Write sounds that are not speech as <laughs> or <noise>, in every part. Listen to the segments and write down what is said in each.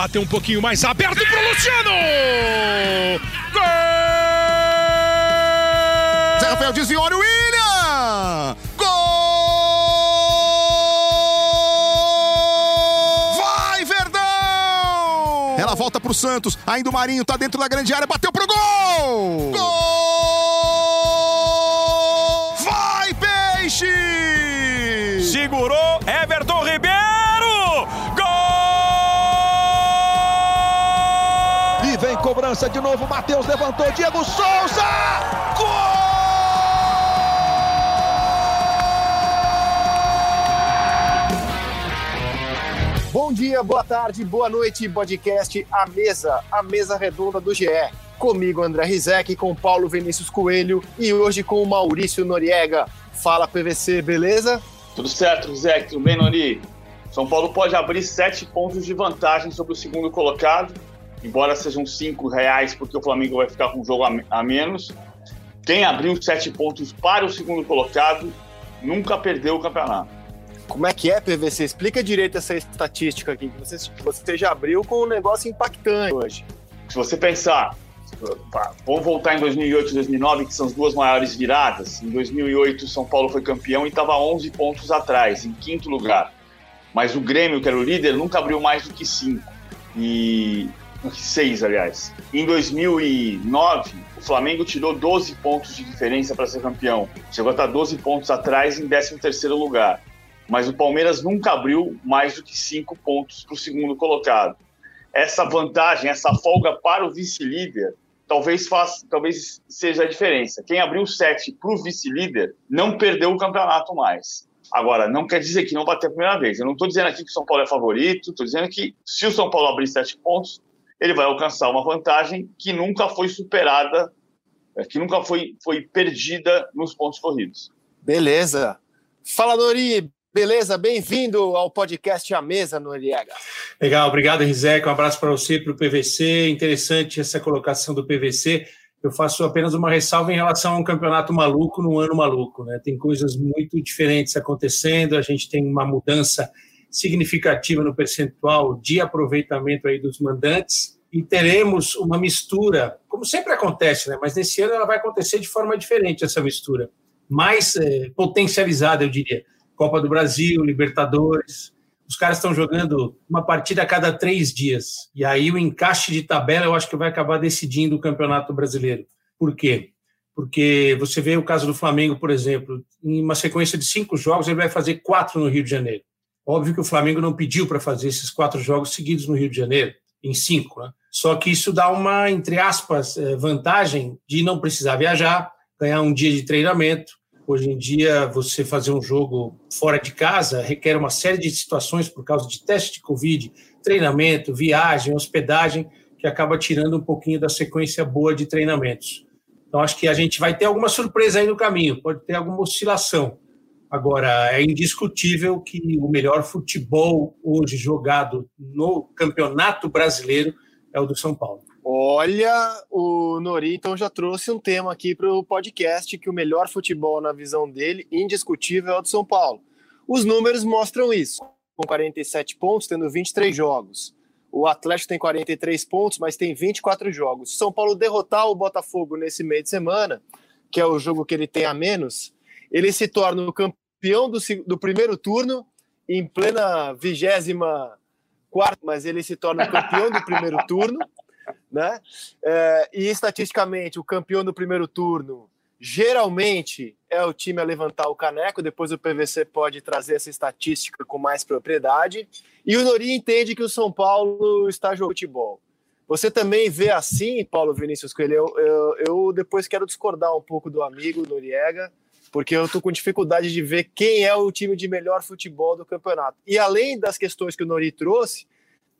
Bateu um pouquinho mais aberto pro Luciano! Gol! Zé Rafael desviou, olha o William! Gol! Vai, Verdão! Ela volta pro Santos, ainda o Marinho tá dentro da grande área, bateu pro gol! Gol! Vai, Peixe! Segurou cobrança de novo, Matheus levantou, Diego Souza! Gol! Bom dia, boa tarde, boa noite, podcast A Mesa, a mesa redonda do GE. Comigo, André Rizek, com Paulo Vinícius Coelho e hoje com o Maurício Noriega. Fala PVC, beleza? Tudo certo, Rizek, tudo bem, Nori? São Paulo pode abrir sete pontos de vantagem sobre o segundo colocado, embora sejam cinco reais, porque o Flamengo vai ficar com um jogo a menos. Quem abriu sete pontos para o segundo colocado nunca perdeu o campeonato. Como é que é, PVC? Explica direito essa estatística aqui, que você, você já abriu com um negócio impactante hoje. Se você pensar, vamos voltar em 2008 e 2009, que são as duas maiores viradas. Em 2008, São Paulo foi campeão e estava 11 pontos atrás, em quinto lugar. Mas o Grêmio, que era o líder, nunca abriu mais do que 5. E. 6, aliás. Em 2009, o Flamengo tirou 12 pontos de diferença para ser campeão. Chegou a estar 12 pontos atrás em 13º lugar mas o Palmeiras nunca abriu mais do que cinco pontos para o segundo colocado. Essa vantagem, essa folga para o vice-líder, talvez faça, talvez seja a diferença. Quem abriu sete para o vice-líder não perdeu o campeonato mais. Agora, não quer dizer que não vai ter a primeira vez. Eu não estou dizendo aqui que o São Paulo é favorito, estou dizendo que se o São Paulo abrir sete pontos, ele vai alcançar uma vantagem que nunca foi superada, que nunca foi, foi perdida nos pontos corridos. Beleza. Fala, Nori. Beleza, bem-vindo ao podcast A Mesa, Noriega. Legal, obrigado, Rizek. Um abraço para você, para o PVC. Interessante essa colocação do PVC. Eu faço apenas uma ressalva em relação a um campeonato maluco num ano maluco. Né? Tem coisas muito diferentes acontecendo, a gente tem uma mudança significativa no percentual de aproveitamento aí dos mandantes e teremos uma mistura, como sempre acontece, né? mas nesse ano ela vai acontecer de forma diferente, essa mistura, mais é, potencializada, eu diria Copa do Brasil, Libertadores. Os caras estão jogando uma partida a cada três dias. E aí o encaixe de tabela eu acho que vai acabar decidindo o Campeonato Brasileiro. Por quê? Porque você vê o caso do Flamengo, por exemplo, em uma sequência de cinco jogos, ele vai fazer quatro no Rio de Janeiro. Óbvio que o Flamengo não pediu para fazer esses quatro jogos seguidos no Rio de Janeiro, em cinco. Né? Só que isso dá uma, entre aspas, eh, vantagem de não precisar viajar, ganhar um dia de treinamento, Hoje em dia, você fazer um jogo fora de casa requer uma série de situações por causa de teste de Covid, treinamento, viagem, hospedagem, que acaba tirando um pouquinho da sequência boa de treinamentos. Então, acho que a gente vai ter alguma surpresa aí no caminho, pode ter alguma oscilação. Agora, é indiscutível que o melhor futebol hoje jogado no Campeonato Brasileiro é o do São Paulo. Olha, o Nori então já trouxe um tema aqui para o podcast que o melhor futebol na visão dele, indiscutível, é o do São Paulo. Os números mostram isso, com 47 pontos, tendo 23 jogos. O Atlético tem 43 pontos, mas tem 24 jogos. São Paulo derrotar o Botafogo nesse meio de semana, que é o jogo que ele tem a menos, ele se torna o campeão do, do primeiro turno em plena vigésima quarta, mas ele se torna o campeão do primeiro turno né? É, e estatisticamente, o campeão do primeiro turno geralmente é o time a levantar o caneco. Depois o PVC pode trazer essa estatística com mais propriedade. E o Nori entende que o São Paulo está jogando futebol. Você também vê assim, Paulo Vinícius Coelho? Eu, eu, eu depois quero discordar um pouco do amigo Noriega, porque eu estou com dificuldade de ver quem é o time de melhor futebol do campeonato. E além das questões que o Nori trouxe,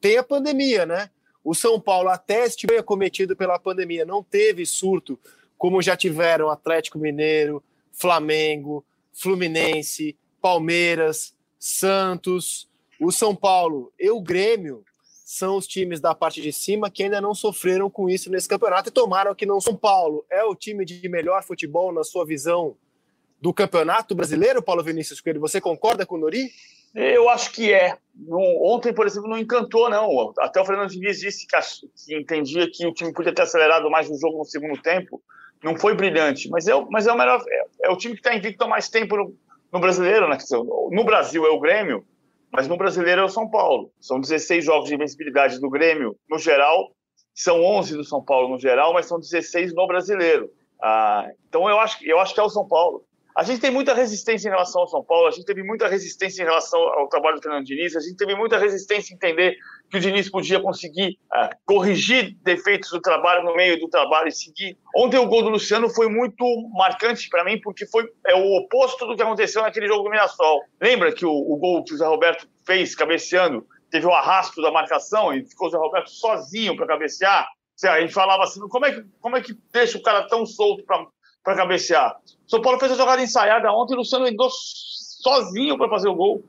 tem a pandemia, né? O São Paulo até estive acometido pela pandemia, não teve surto como já tiveram Atlético Mineiro, Flamengo, Fluminense, Palmeiras, Santos, o São Paulo e o Grêmio são os times da parte de cima que ainda não sofreram com isso nesse campeonato e tomaram que não São Paulo é o time de melhor futebol na sua visão do campeonato brasileiro, Paulo Vinícius Coelho. Você concorda com o Nori? Eu acho que é. ontem, por exemplo, não encantou, não. Até o Fernando Diniz disse que, que, entendia que o time podia ter acelerado mais o jogo no segundo tempo. Não foi brilhante, mas é, mas é o melhor. É, é o time que está invicto há mais tempo no, no brasileiro, né? No Brasil é o Grêmio, mas no brasileiro é o São Paulo. São 16 jogos de invencibilidade do Grêmio no geral, são 11 do São Paulo no geral, mas são 16 no brasileiro. Ah, então eu acho, eu acho que é o São Paulo. A gente tem muita resistência em relação ao São Paulo, a gente teve muita resistência em relação ao trabalho do Fernando Diniz, a gente teve muita resistência em entender que o Diniz podia conseguir uh, corrigir defeitos do trabalho no meio do trabalho e seguir. Ontem o gol do Luciano foi muito marcante para mim, porque foi é o oposto do que aconteceu naquele jogo do Mirassol. Lembra que o, o gol que o Zé Roberto fez cabeceando, teve o arrasto da marcação e ficou o Zé Roberto sozinho para cabecear? A gente falava assim, como é que, como é que deixa o cara tão solto para cabecear. São Paulo fez a jogada ensaiada ontem, o Luciano entrou sozinho para fazer o gol.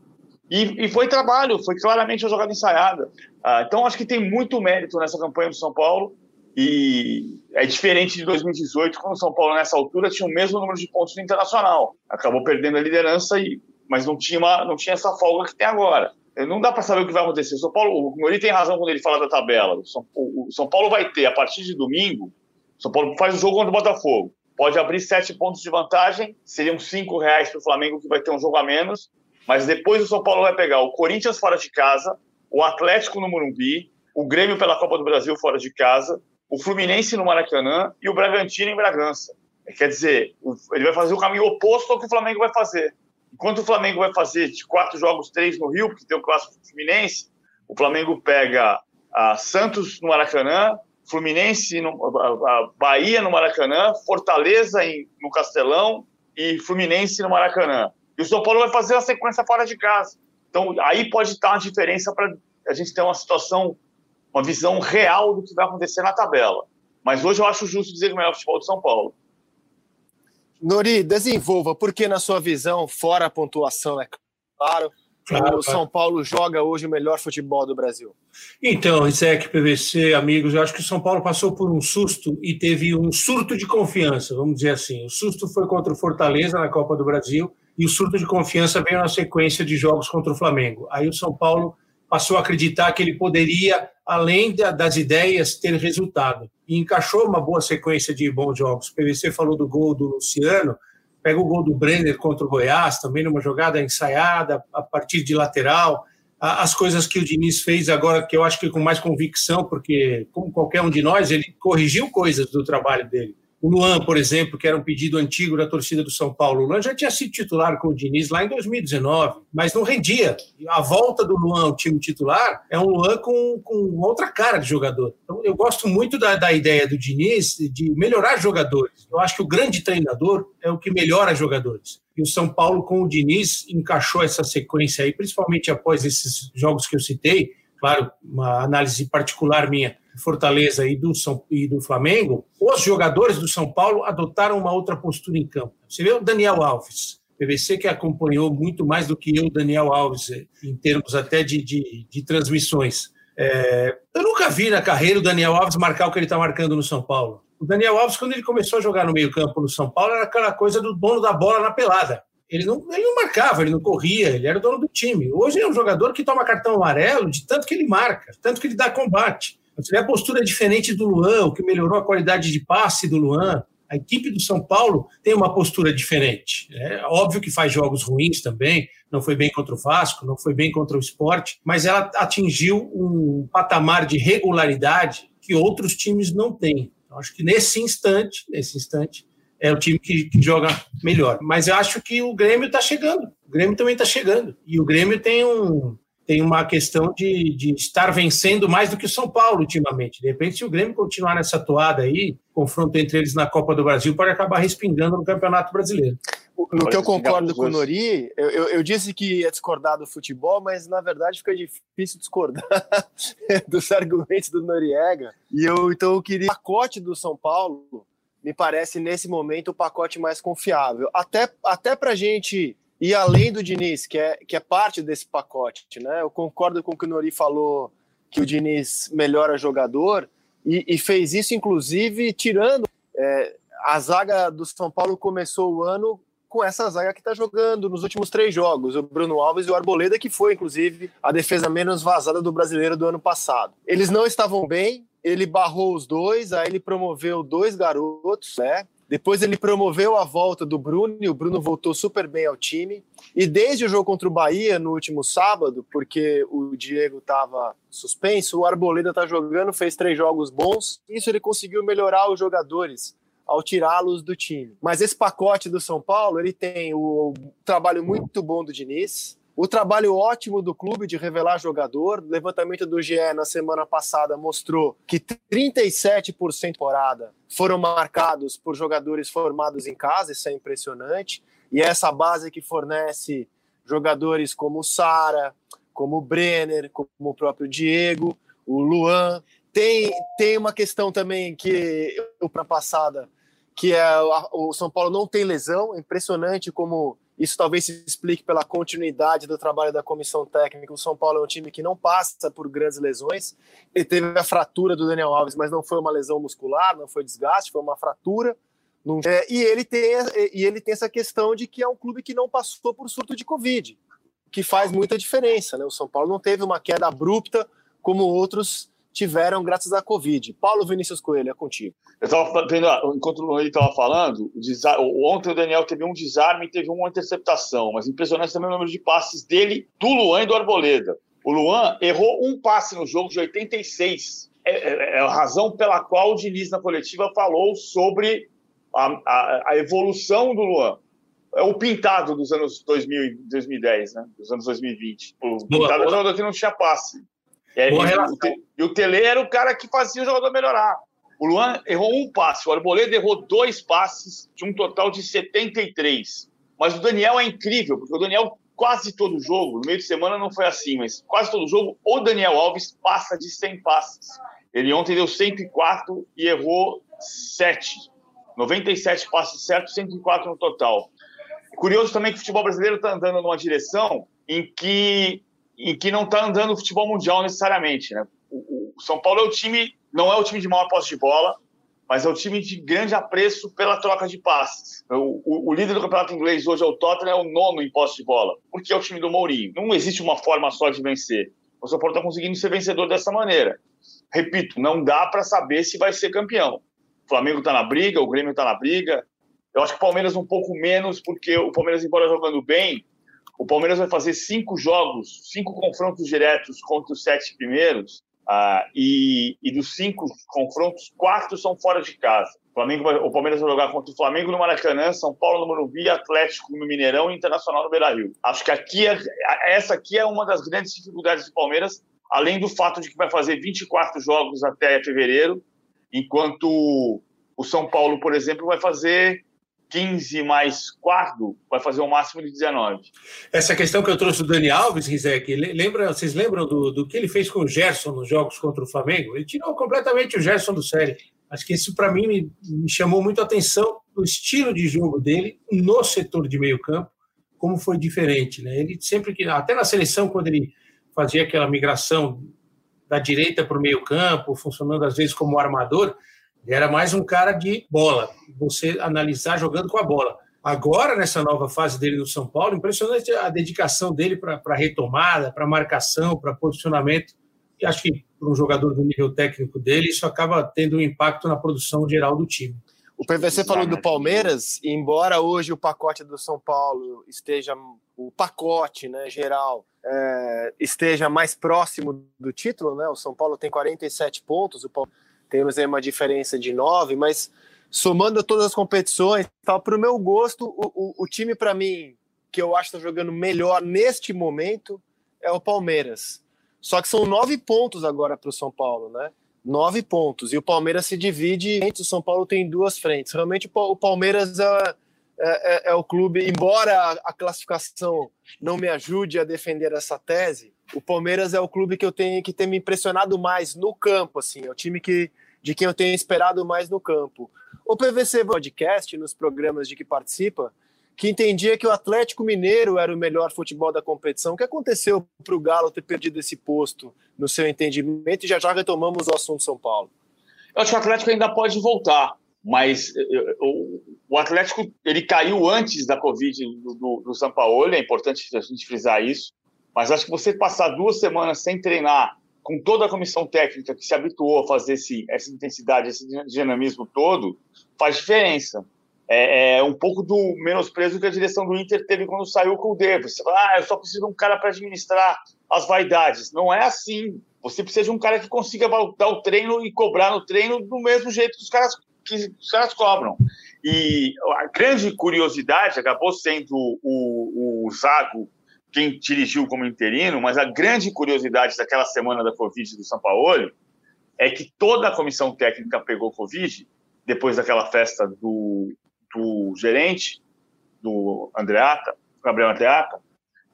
E, e, foi trabalho, foi claramente a jogada ensaiada. Ah, então, acho que tem muito mérito nessa campanha do São Paulo. E é diferente de 2018, quando o São Paulo, nessa altura, tinha o mesmo número de pontos no Internacional. Acabou perdendo a liderança, e, mas não tinha, uma, não tinha essa folga que tem agora. Não dá para saber o que vai acontecer. O São Paulo, o Mori tem razão quando ele fala da tabela. O São, o São Paulo vai ter, a partir de domingo, o São Paulo faz o jogo contra o Botafogo pode abrir sete pontos de vantagem, seriam cinco reais para o Flamengo, que vai ter um jogo a menos. Mas depois o São Paulo vai pegar o Corinthians fora de casa, o Atlético no Morumbi, o Grêmio pela Copa do Brasil fora de casa, o Fluminense no Maracanã e o Bragantino em Bragança. Quer dizer, ele vai fazer o caminho oposto ao que o Flamengo vai fazer. Enquanto o Flamengo vai fazer de quatro jogos, três no Rio, porque tem o clássico Fluminense, o Flamengo pega a Santos no Maracanã, Fluminense, no, a Bahia no Maracanã, Fortaleza em, no Castelão e Fluminense no Maracanã. E o São Paulo vai fazer a sequência fora de casa. Então, aí pode estar uma diferença para a gente ter uma situação, uma visão real do que vai acontecer na tabela. Mas hoje eu acho justo dizer que o melhor futebol de São Paulo. Nori, desenvolva, porque na sua visão, fora a pontuação, é claro, Claro, o São Paulo joga hoje o melhor futebol do Brasil. Então, Isaac, PVC, amigos, eu acho que o São Paulo passou por um susto e teve um surto de confiança, vamos dizer assim. O susto foi contra o Fortaleza na Copa do Brasil e o surto de confiança veio na sequência de jogos contra o Flamengo. Aí o São Paulo passou a acreditar que ele poderia, além das ideias, ter resultado. E encaixou uma boa sequência de bons jogos. O PVC falou do gol do Luciano, Pega o gol do Brenner contra o Goiás, também numa jogada ensaiada, a partir de lateral. As coisas que o Diniz fez agora, que eu acho que com mais convicção, porque, como qualquer um de nós, ele corrigiu coisas do trabalho dele. O Luan, por exemplo, que era um pedido antigo da torcida do São Paulo. O Luan já tinha sido titular com o Diniz lá em 2019, mas não rendia. A volta do Luan ao time titular é um Luan com, com outra cara de jogador. Então, eu gosto muito da, da ideia do Diniz de melhorar jogadores. Eu acho que o grande treinador é o que melhora jogadores. E o São Paulo, com o Diniz, encaixou essa sequência aí, principalmente após esses jogos que eu citei. Claro, uma análise particular minha Fortaleza e do, São, e do Flamengo, os jogadores do São Paulo adotaram uma outra postura em campo. Você vê o Daniel Alves, PVC que acompanhou muito mais do que eu, Daniel Alves, em termos até de, de, de transmissões. É, eu nunca vi na carreira o Daniel Alves marcar o que ele está marcando no São Paulo. O Daniel Alves, quando ele começou a jogar no meio-campo no São Paulo, era aquela coisa do dono da bola na pelada. Ele não, ele não marcava, ele não corria, ele era o dono do time. Hoje é um jogador que toma cartão amarelo de tanto que ele marca, tanto que ele dá combate. Vê a postura diferente do Luan, o que melhorou a qualidade de passe do Luan. A equipe do São Paulo tem uma postura diferente. É óbvio que faz jogos ruins também, não foi bem contra o Vasco, não foi bem contra o esporte, mas ela atingiu um patamar de regularidade que outros times não têm. Então, acho que nesse instante, nesse instante, é o time que, que joga melhor. Mas eu acho que o Grêmio está chegando. O Grêmio também está chegando. E o Grêmio tem um, tem uma questão de, de estar vencendo mais do que o São Paulo ultimamente. De repente, se o Grêmio continuar nessa toada aí, confronto entre eles na Copa do Brasil pode acabar respingando no Campeonato Brasileiro. No que eu concordo com o Nori, eu, eu, eu, disse que ia discordar do futebol, mas na verdade fica difícil discordar <laughs> dos argumentos do Noriega. E eu então eu queria o pacote do São Paulo me parece nesse momento o pacote mais confiável. Até, até para a gente e além do Diniz, que é, que é parte desse pacote, né? Eu concordo com o que o Nori falou, que o Diniz melhora jogador, e, e fez isso, inclusive, tirando. É, a zaga do São Paulo começou o ano com essa zaga que está jogando nos últimos três jogos, o Bruno Alves e o Arboleda, que foi, inclusive, a defesa menos vazada do brasileiro do ano passado. Eles não estavam bem, ele barrou os dois, aí ele promoveu dois garotos, né? Depois ele promoveu a volta do Bruno e o Bruno voltou super bem ao time. E desde o jogo contra o Bahia no último sábado, porque o Diego estava suspenso, o Arboleda está jogando, fez três jogos bons. Isso ele conseguiu melhorar os jogadores ao tirá-los do time. Mas esse pacote do São Paulo, ele tem o trabalho muito bom do Diniz, o trabalho ótimo do clube de revelar jogador. O levantamento do GE na semana passada mostrou que 37% da temporada foram marcados por jogadores formados em casa, isso é impressionante. E é essa base que fornece jogadores como Sara, como o Brenner, como o próprio Diego, o Luan. Tem, tem uma questão também que eu para passada, que é o São Paulo não tem lesão, é impressionante como isso talvez se explique pela continuidade do trabalho da comissão técnica. O São Paulo é um time que não passa por grandes lesões. Ele teve a fratura do Daniel Alves, mas não foi uma lesão muscular, não foi desgaste, foi uma fratura. É, e, ele tem, e ele tem essa questão de que é um clube que não passou por surto de Covid, que faz muita diferença. Né? O São Paulo não teve uma queda abrupta como outros tiveram graças à Covid. Paulo Vinícius Coelho, é contigo. Eu estava vendo, enquanto o Luiz estava falando, o ontem o Daniel teve um desarme e teve uma interceptação, mas impressionante também o número de passes dele, do Luan e do Arboleda. O Luan errou um passe no jogo de 86. É, é, é a razão pela qual o Diniz na coletiva falou sobre a, a, a evolução do Luan. É o pintado dos anos 2000 2010, né? Dos anos 2020. O pintado boa. não tinha passe. É, e, o, e o Tele era o cara que fazia o jogador melhorar. O Luan errou um passe, o Arboleda errou dois passes, de um total de 73. Mas o Daniel é incrível, porque o Daniel, quase todo jogo, no meio de semana não foi assim, mas quase todo jogo, o Daniel Alves passa de 100 passes. Ele ontem deu 104 e errou 7. 97 passes certos, 104 no total. Curioso também que o futebol brasileiro está andando numa direção em que em que não está andando o futebol mundial necessariamente. Né? O, o, São Paulo é o time, não é o time de maior posse de bola, mas é o time de grande apreço pela troca de passes. O, o, o líder do campeonato inglês hoje é o Tottenham, é o nono em posse de bola, porque é o time do Mourinho. Não existe uma forma só de vencer. O São Paulo está conseguindo ser vencedor dessa maneira. Repito, não dá para saber se vai ser campeão. O Flamengo está na briga, o Grêmio está na briga. Eu acho que o Palmeiras um pouco menos, porque o Palmeiras, embora jogando bem, o Palmeiras vai fazer cinco jogos, cinco confrontos diretos contra os sete primeiros, uh, e, e, dos cinco confrontos, quatro são fora de casa. O, Flamengo vai, o Palmeiras vai jogar contra o Flamengo no Maracanã, São Paulo no Morumbi, Atlético no Mineirão e Internacional no Beira-Rio. Acho que aqui é, essa aqui é uma das grandes dificuldades do Palmeiras, além do fato de que vai fazer 24 jogos até fevereiro, enquanto o São Paulo, por exemplo, vai fazer 15 mais 4 vai fazer um máximo de 19. Essa questão que eu trouxe do Dani Alves, Rizek, lembra, vocês lembram do, do que ele fez com o Gerson nos jogos contra o Flamengo? Ele tirou completamente o Gerson do série. Acho que isso, para mim, me, me, chamou muito a atenção o estilo de jogo dele no setor de meio campo, como foi diferente. Né? Ele sempre que, até na seleção, quando ele fazia aquela migração da direita para o meio campo, funcionando às vezes como armador, ele era mais um cara de bola, você analisar jogando com a bola. Agora, nessa nova fase dele no São Paulo, impressionante a dedicação dele para a retomada, para marcação, para posicionamento. E acho que para um jogador do nível técnico dele, isso acaba tendo um impacto na produção geral do time. O PVC falou do Palmeiras, e embora hoje o pacote do São Paulo esteja, o pacote né, geral, é, esteja mais próximo do título, né? O São Paulo tem 47 pontos, o Palmeiras temos aí uma diferença de nove, mas somando todas as competições, para o meu gosto, o, o, o time para mim que eu acho que está jogando melhor neste momento é o Palmeiras. Só que são nove pontos agora para o São Paulo, né? Nove pontos. E o Palmeiras se divide o São Paulo tem duas frentes. Realmente o Palmeiras é, é, é, é o clube, embora a classificação não me ajude a defender essa tese, o Palmeiras é o clube que eu tenho que ter me impressionado mais no campo, assim, é o time que de quem eu tenho esperado mais no campo. O PVC Podcast, nos programas de que participa, que entendia que o Atlético Mineiro era o melhor futebol da competição. O que aconteceu para o Galo ter perdido esse posto no seu entendimento? E já já retomamos o assunto São Paulo. Eu acho que o Atlético ainda pode voltar. mas o Atlético ele caiu antes da Covid do, do, do São Paulo, é importante a gente frisar isso, mas acho que você passar duas semanas sem treinar, com toda a comissão técnica que se habituou a fazer esse, essa intensidade, esse dinamismo todo, faz diferença. É, é um pouco do menosprezo que a direção do Inter teve quando saiu com o Davis. Você fala, ah, eu só preciso de um cara para administrar as vaidades. Não é assim. Você precisa de um cara que consiga dar o treino e cobrar no treino do mesmo jeito que os caras, que os caras cobram. E a grande curiosidade acabou sendo o, o Zago quem dirigiu como interino, mas a grande curiosidade daquela semana da Covid do São Paulo é que toda a comissão técnica pegou Covid depois daquela festa do, do gerente, do Andreata, Gabriel Andreata,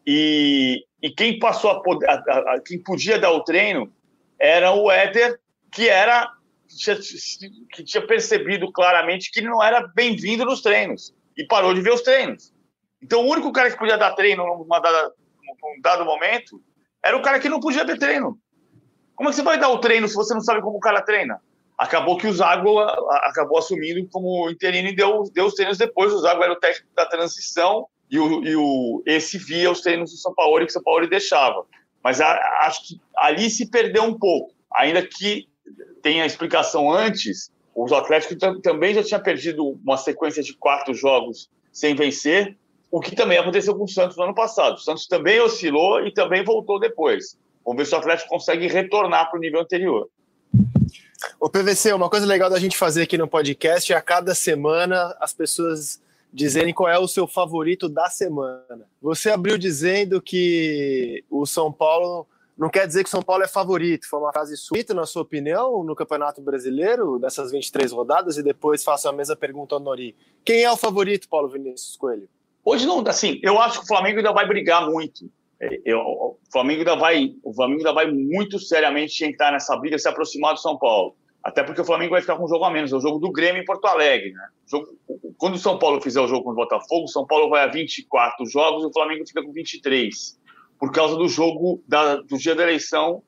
e, e quem passou a, poder, a, a, quem podia dar o treino era o Éder, que era que tinha percebido claramente que ele não era bem-vindo nos treinos e parou de ver os treinos. Então, o único cara que podia dar treino num dado momento era o cara que não podia ter treino. Como é que você vai dar o treino se você não sabe como o cara treina? Acabou que o Zago acabou assumindo como interino e deu, deu os treinos depois. O Zago era o técnico da transição e o, e o esse via os treinos do São Paulo que o São Paulo deixava. Mas a, acho que ali se perdeu um pouco. Ainda que tenha explicação antes, os Atléticos também já tinha perdido uma sequência de quatro jogos sem vencer, o que também aconteceu com o Santos no ano passado. O Santos também oscilou e também voltou depois. Vamos ver se o Atlético consegue retornar para o nível anterior. O PVC, uma coisa legal da gente fazer aqui no podcast é a cada semana as pessoas dizerem qual é o seu favorito da semana. Você abriu dizendo que o São Paulo não quer dizer que o São Paulo é favorito. Foi uma frase suíta, na sua opinião, no Campeonato Brasileiro, dessas 23 rodadas, e depois faço a mesma pergunta ao Nori. Quem é o favorito, Paulo Vinícius Coelho? Hoje não, assim, eu acho que o Flamengo ainda vai brigar muito. É, eu, o Flamengo ainda vai, o Flamengo ainda vai muito seriamente entrar nessa briga, se aproximar do São Paulo. Até porque o Flamengo vai ficar com um jogo a menos, é o jogo do Grêmio em Porto Alegre, né? Jogo, quando o São Paulo fizer o jogo com o Botafogo, o São Paulo vai a 24 jogos e o Flamengo fica com 23. Por causa do jogo da, do dia da eleição,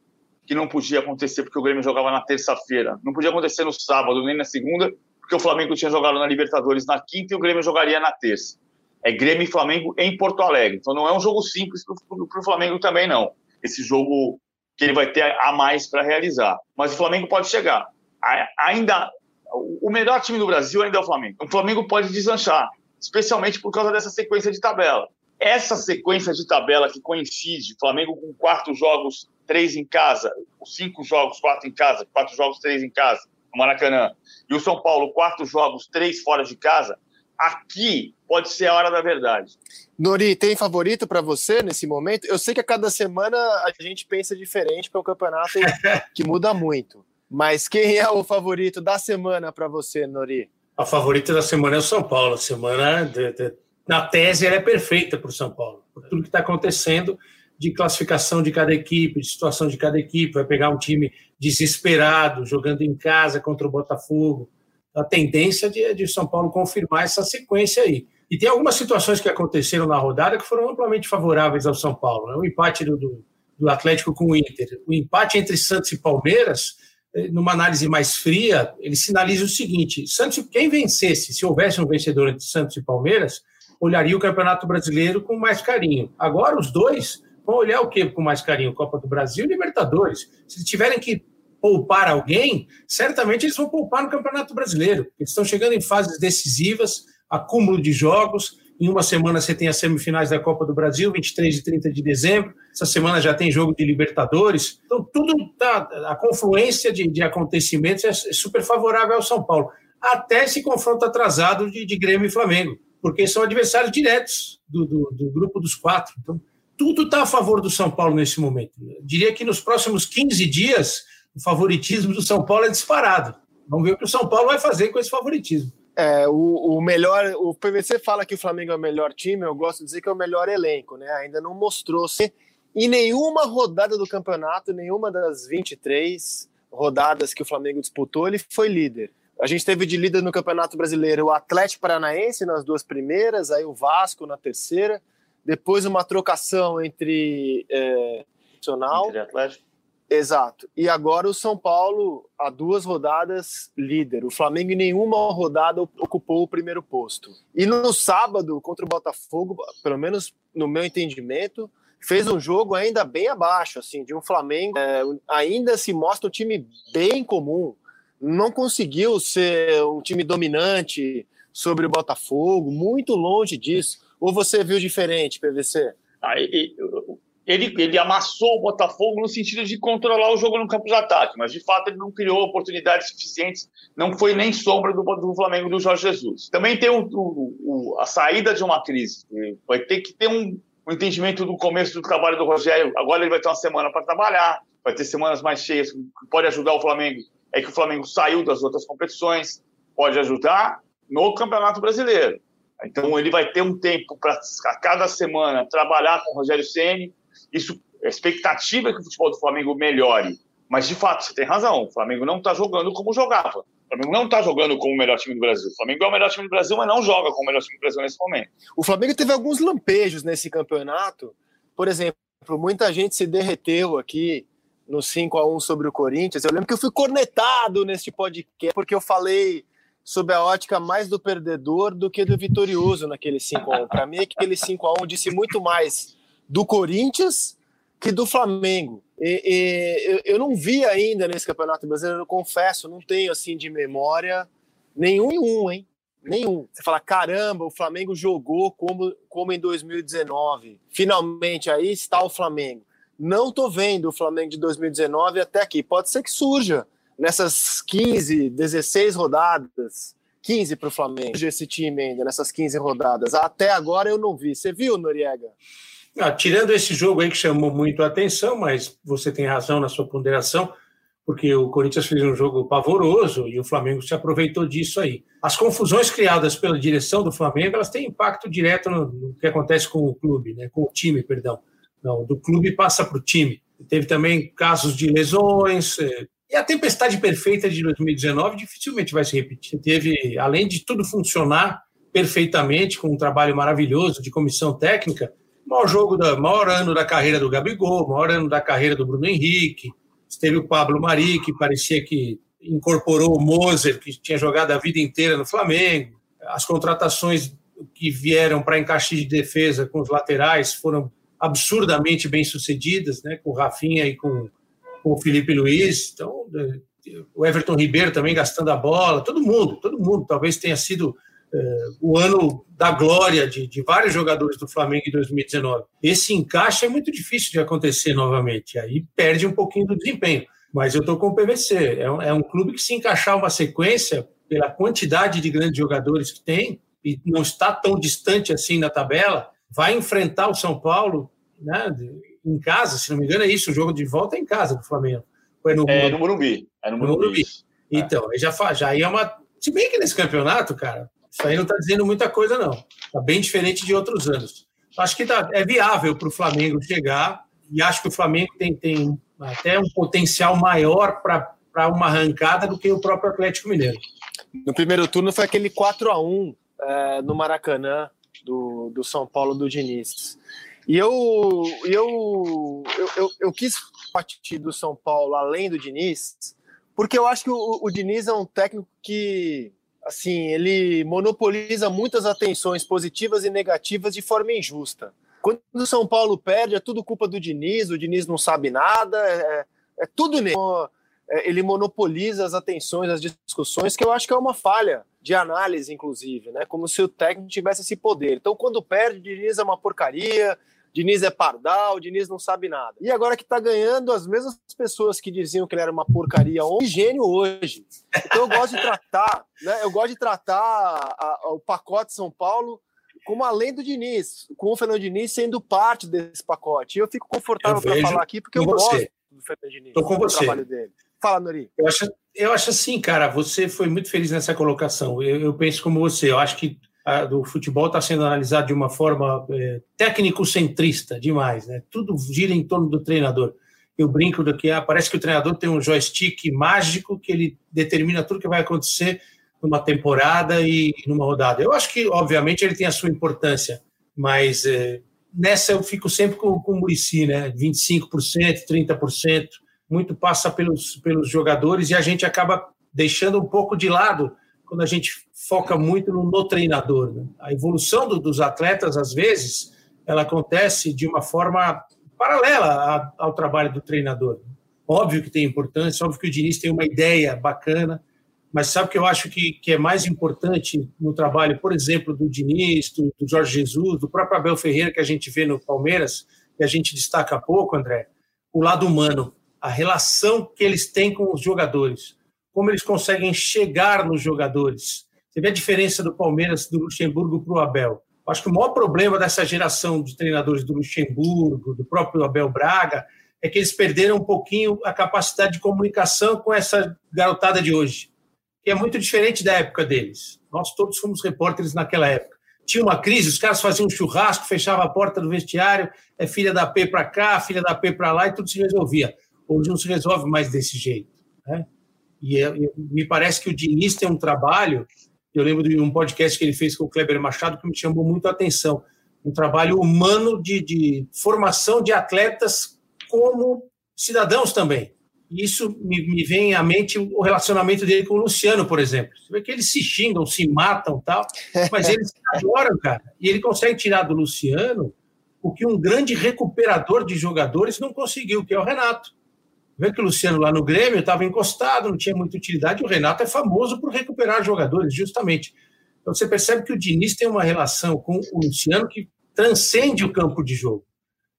que não podia acontecer porque o Grêmio jogava na terça-feira. Não podia acontecer no sábado nem na segunda, porque o Flamengo tinha jogado na Libertadores na quinta e o Grêmio jogaria na terça é Grêmio e Flamengo em Porto Alegre. Então não é um jogo simples para o Flamengo também, não. Esse jogo que ele vai ter a mais para realizar. Mas o Flamengo pode chegar. Ainda o melhor time do Brasil ainda é o Flamengo. O Flamengo pode deslanchar, especialmente por causa dessa sequência de tabela. Essa sequência de tabela que coincide, Flamengo com quatro jogos, três em casa, cinco jogos, quatro em casa, quatro jogos, três em casa, no Maracanã, e o São Paulo, quatro jogos, três fora de casa, aqui pode ser a hora da verdade. Nori, tem favorito para você nesse momento? Eu sei que a cada semana a gente pensa diferente para um campeonato <laughs> que muda muito. Mas quem é o favorito da semana para você, Nori? A favorita da semana é o São Paulo. A semana, de, de, na tese, ela é perfeita para o São Paulo. Por tudo que está acontecendo de classificação de cada equipe, de situação de cada equipe. Vai pegar um time desesperado, jogando em casa contra o Botafogo a tendência de, de São Paulo confirmar essa sequência aí. E tem algumas situações que aconteceram na rodada que foram amplamente favoráveis ao São Paulo. Né? O empate do, do Atlético com o Inter, o empate entre Santos e Palmeiras, eh, numa análise mais fria, ele sinaliza o seguinte: Santos, quem vencesse, se houvesse um vencedor entre Santos e Palmeiras, olharia o Campeonato Brasileiro com mais carinho. Agora, os dois vão olhar o que com mais carinho? Copa do Brasil e Libertadores. Se tiverem que poupar alguém, certamente eles vão poupar no Campeonato Brasileiro. Eles estão chegando em fases decisivas, acúmulo de jogos. Em uma semana você tem as semifinais da Copa do Brasil, 23 e 30 de dezembro. Essa semana já tem jogo de Libertadores. Então, tudo tá. A confluência de, de acontecimentos é super favorável ao São Paulo. Até esse confronto atrasado de, de Grêmio e Flamengo, porque são adversários diretos do, do, do grupo dos quatro. Então, tudo está a favor do São Paulo nesse momento. Eu diria que nos próximos 15 dias o favoritismo do São Paulo é disparado. Vamos ver o que o São Paulo vai fazer com esse favoritismo. É, o, o, melhor, o PVC fala que o Flamengo é o melhor time, eu gosto de dizer que é o melhor elenco, né? Ainda não mostrou-se em nenhuma rodada do campeonato, nenhuma das 23 rodadas que o Flamengo disputou, ele foi líder. A gente teve de líder no Campeonato Brasileiro o Atlético Paranaense nas duas primeiras, aí o Vasco na terceira, depois uma trocação entre é, Nacional entre Atlético Exato. E agora o São Paulo, há duas rodadas, líder. O Flamengo em nenhuma rodada ocupou o primeiro posto. E no sábado, contra o Botafogo, pelo menos no meu entendimento, fez um jogo ainda bem abaixo, assim, de um Flamengo. É, ainda se mostra um time bem comum. Não conseguiu ser um time dominante sobre o Botafogo, muito longe disso. Ou você viu diferente, PVC? Ah, ele, ele amassou o Botafogo no sentido de controlar o jogo no campo de ataque, mas de fato ele não criou oportunidades suficientes, não foi nem sombra do, do Flamengo do Jorge Jesus. Também tem o, o, o, a saída de uma crise, vai ter que ter um, um entendimento do começo do trabalho do Rogério. Agora ele vai ter uma semana para trabalhar, vai ter semanas mais cheias, pode ajudar o Flamengo. É que o Flamengo saiu das outras competições, pode ajudar no Campeonato Brasileiro. Então ele vai ter um tempo para cada semana trabalhar com o Rogério Ceni, isso, a expectativa é que o futebol do Flamengo melhore. Mas, de fato, você tem razão. O Flamengo não está jogando como jogava. O Flamengo não está jogando como o melhor time do Brasil. O Flamengo é o melhor time do Brasil, mas não joga como o melhor time do Brasil nesse momento. O Flamengo teve alguns lampejos nesse campeonato. Por exemplo, muita gente se derreteu aqui no 5 a 1 sobre o Corinthians. Eu lembro que eu fui cornetado neste podcast porque eu falei sob a ótica mais do perdedor do que do vitorioso naquele 5 a 1. Para mim, aquele 5 a 1 disse muito mais do Corinthians que do Flamengo. E, e, eu não vi ainda nesse Campeonato Brasileiro, eu confesso, não tenho assim de memória nenhum em um, hein? Nenhum. Você fala, caramba, o Flamengo jogou como, como em 2019. Finalmente, aí está o Flamengo. Não tô vendo o Flamengo de 2019 até aqui. Pode ser que surja nessas 15, 16 rodadas. 15 para o Flamengo, esse time ainda, nessas 15 rodadas. Até agora eu não vi. Você viu, Noriega? Ah, tirando esse jogo aí que chamou muito a atenção, mas você tem razão na sua ponderação, porque o Corinthians fez um jogo pavoroso e o Flamengo se aproveitou disso aí. As confusões criadas pela direção do Flamengo, elas têm impacto direto no, no que acontece com o clube, né? com o time, perdão. Não, do clube passa para o time. Teve também casos de lesões, é, e a tempestade perfeita de 2019 dificilmente vai se repetir. Teve, além de tudo funcionar perfeitamente, com um trabalho maravilhoso de comissão técnica, maior jogo da maior ano da carreira do Gabigol, maior ano da carreira do Bruno Henrique. Teve o Pablo Mari, que parecia que incorporou o Moser, que tinha jogado a vida inteira no Flamengo. As contratações que vieram para encaixe de defesa com os laterais foram absurdamente bem sucedidas, né? com o Rafinha e com, com o Felipe Luiz. Então, o Everton Ribeiro também gastando a bola, todo mundo, todo mundo. Talvez tenha sido o ano da glória de, de, vários jogadores do Flamengo em 2019. Esse encaixe é muito difícil de acontecer novamente, aí perde um pouquinho do desempenho. Mas eu estou com o PVC, é um, é um clube que se encaixar uma sequência, pela quantidade de grandes jogadores que tem, e não está tão distante assim na tabela, vai enfrentar o São Paulo né, em casa, se não me engano é isso, o jogo de volta é em casa do Flamengo. É no, é no Morumbi. É no Morumbi. Então, já, já é uma... Se bem que nesse campeonato, cara, isso aí não está dizendo muita coisa, não. Está bem diferente de outros anos. Acho que tá, é viável para o Flamengo chegar e acho que o Flamengo tem, tem até um potencial maior para uma arrancada do que o próprio Atlético Mineiro. No primeiro turno foi aquele 4 a 1 é, no Maracanã do, do São Paulo do Diniz. E eu, eu, eu, eu, eu quis partir do São Paulo além do Diniz, porque eu acho que o, o Diniz é um técnico que assim, ele monopoliza muitas atenções positivas e negativas de forma injusta. Quando o São Paulo perde, é tudo culpa do Diniz, o Diniz não sabe nada, é, é tudo nele. É, ele monopoliza as atenções, as discussões, que eu acho que é uma falha de análise, inclusive, né? Como se o técnico tivesse esse poder. Então, quando perde, o Diniz é uma porcaria, Diniz é pardal, Diniz não sabe nada. E agora que tá ganhando, as mesmas pessoas que diziam que ele era uma porcaria ontem, gênio hoje. Então eu gosto de tratar, né? Eu gosto de tratar a, a, o pacote São Paulo como além do Diniz, com o Fernando Diniz sendo parte desse pacote. E eu fico confortável para falar aqui porque eu você. gosto do Fernando Diniz, Tô com do você. trabalho dele. Fala, Nori. Eu acho, eu acho assim, cara, você foi muito feliz nessa colocação. Eu, eu penso como você. Eu acho que a, do futebol está sendo analisado de uma forma é, técnico-centrista demais, né? Tudo gira em torno do treinador. Eu brinco do que ah, parece que o treinador tem um joystick mágico que ele determina tudo que vai acontecer numa temporada e numa rodada. Eu acho que, obviamente, ele tem a sua importância, mas é, nessa eu fico sempre com, com o Murici, né? 25%, 30%. muito passa pelos, pelos jogadores e a gente acaba deixando um pouco de lado quando a gente foca muito no, no treinador. Né? A evolução do, dos atletas, às vezes, ela acontece de uma forma paralela a, ao trabalho do treinador. Óbvio que tem importância, óbvio que o Diniz tem uma ideia bacana, mas sabe o que eu acho que, que é mais importante no trabalho, por exemplo, do Diniz, do, do Jorge Jesus, do próprio Abel Ferreira, que a gente vê no Palmeiras, e a gente destaca pouco, André, o lado humano, a relação que eles têm com os jogadores, como eles conseguem chegar nos jogadores. Você vê a diferença do Palmeiras, do Luxemburgo para o Abel. Eu acho que o maior problema dessa geração de treinadores do Luxemburgo, do próprio Abel Braga, é que eles perderam um pouquinho a capacidade de comunicação com essa garotada de hoje que é muito diferente da época deles. Nós todos fomos repórteres naquela época. Tinha uma crise, os caras faziam um churrasco, fechavam a porta do vestiário, é filha da P para cá, filha da P para lá, e tudo se resolvia. Hoje não se resolve mais desse jeito. Né? E é, me parece que o Diniz tem um trabalho, eu lembro de um podcast que ele fez com o Kleber Machado, que me chamou muito a atenção. Um trabalho humano de, de formação de atletas como cidadãos também isso me, me, vem à mente o relacionamento dele com o Luciano, por exemplo. Você vê que eles se xingam, se matam tal, mas <laughs> eles adoram, cara. E ele consegue tirar do Luciano o que um grande recuperador de jogadores não conseguiu, que é o Renato. Vê que o Luciano lá no Grêmio estava encostado, não tinha muita utilidade, o Renato é famoso por recuperar jogadores, justamente. Então você percebe que o Diniz tem uma relação com o Luciano que transcende o campo de jogo.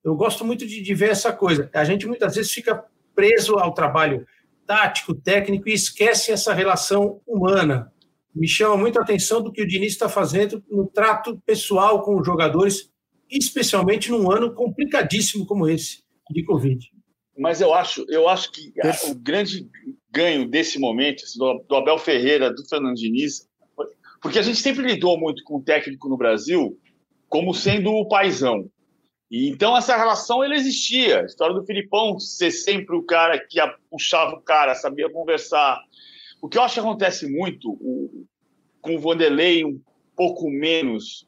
Eu gosto muito de, de ver essa coisa. A gente muitas vezes fica preso ao trabalho tático, técnico e esquece essa relação humana. Me chama muito a atenção do que o Diniz está fazendo no trato pessoal com os jogadores, especialmente num ano complicadíssimo como esse de Covid. Mas eu acho, eu acho que o grande ganho desse momento assim, do Abel Ferreira, do Fernando Diniz, porque a gente sempre lidou muito com o técnico no Brasil como sendo o paizão. E, então essa relação ele existia. A história do Filipão ser sempre o cara que puxava o cara, sabia conversar. O que eu acho que acontece muito o, com o Vanderlei um pouco menos,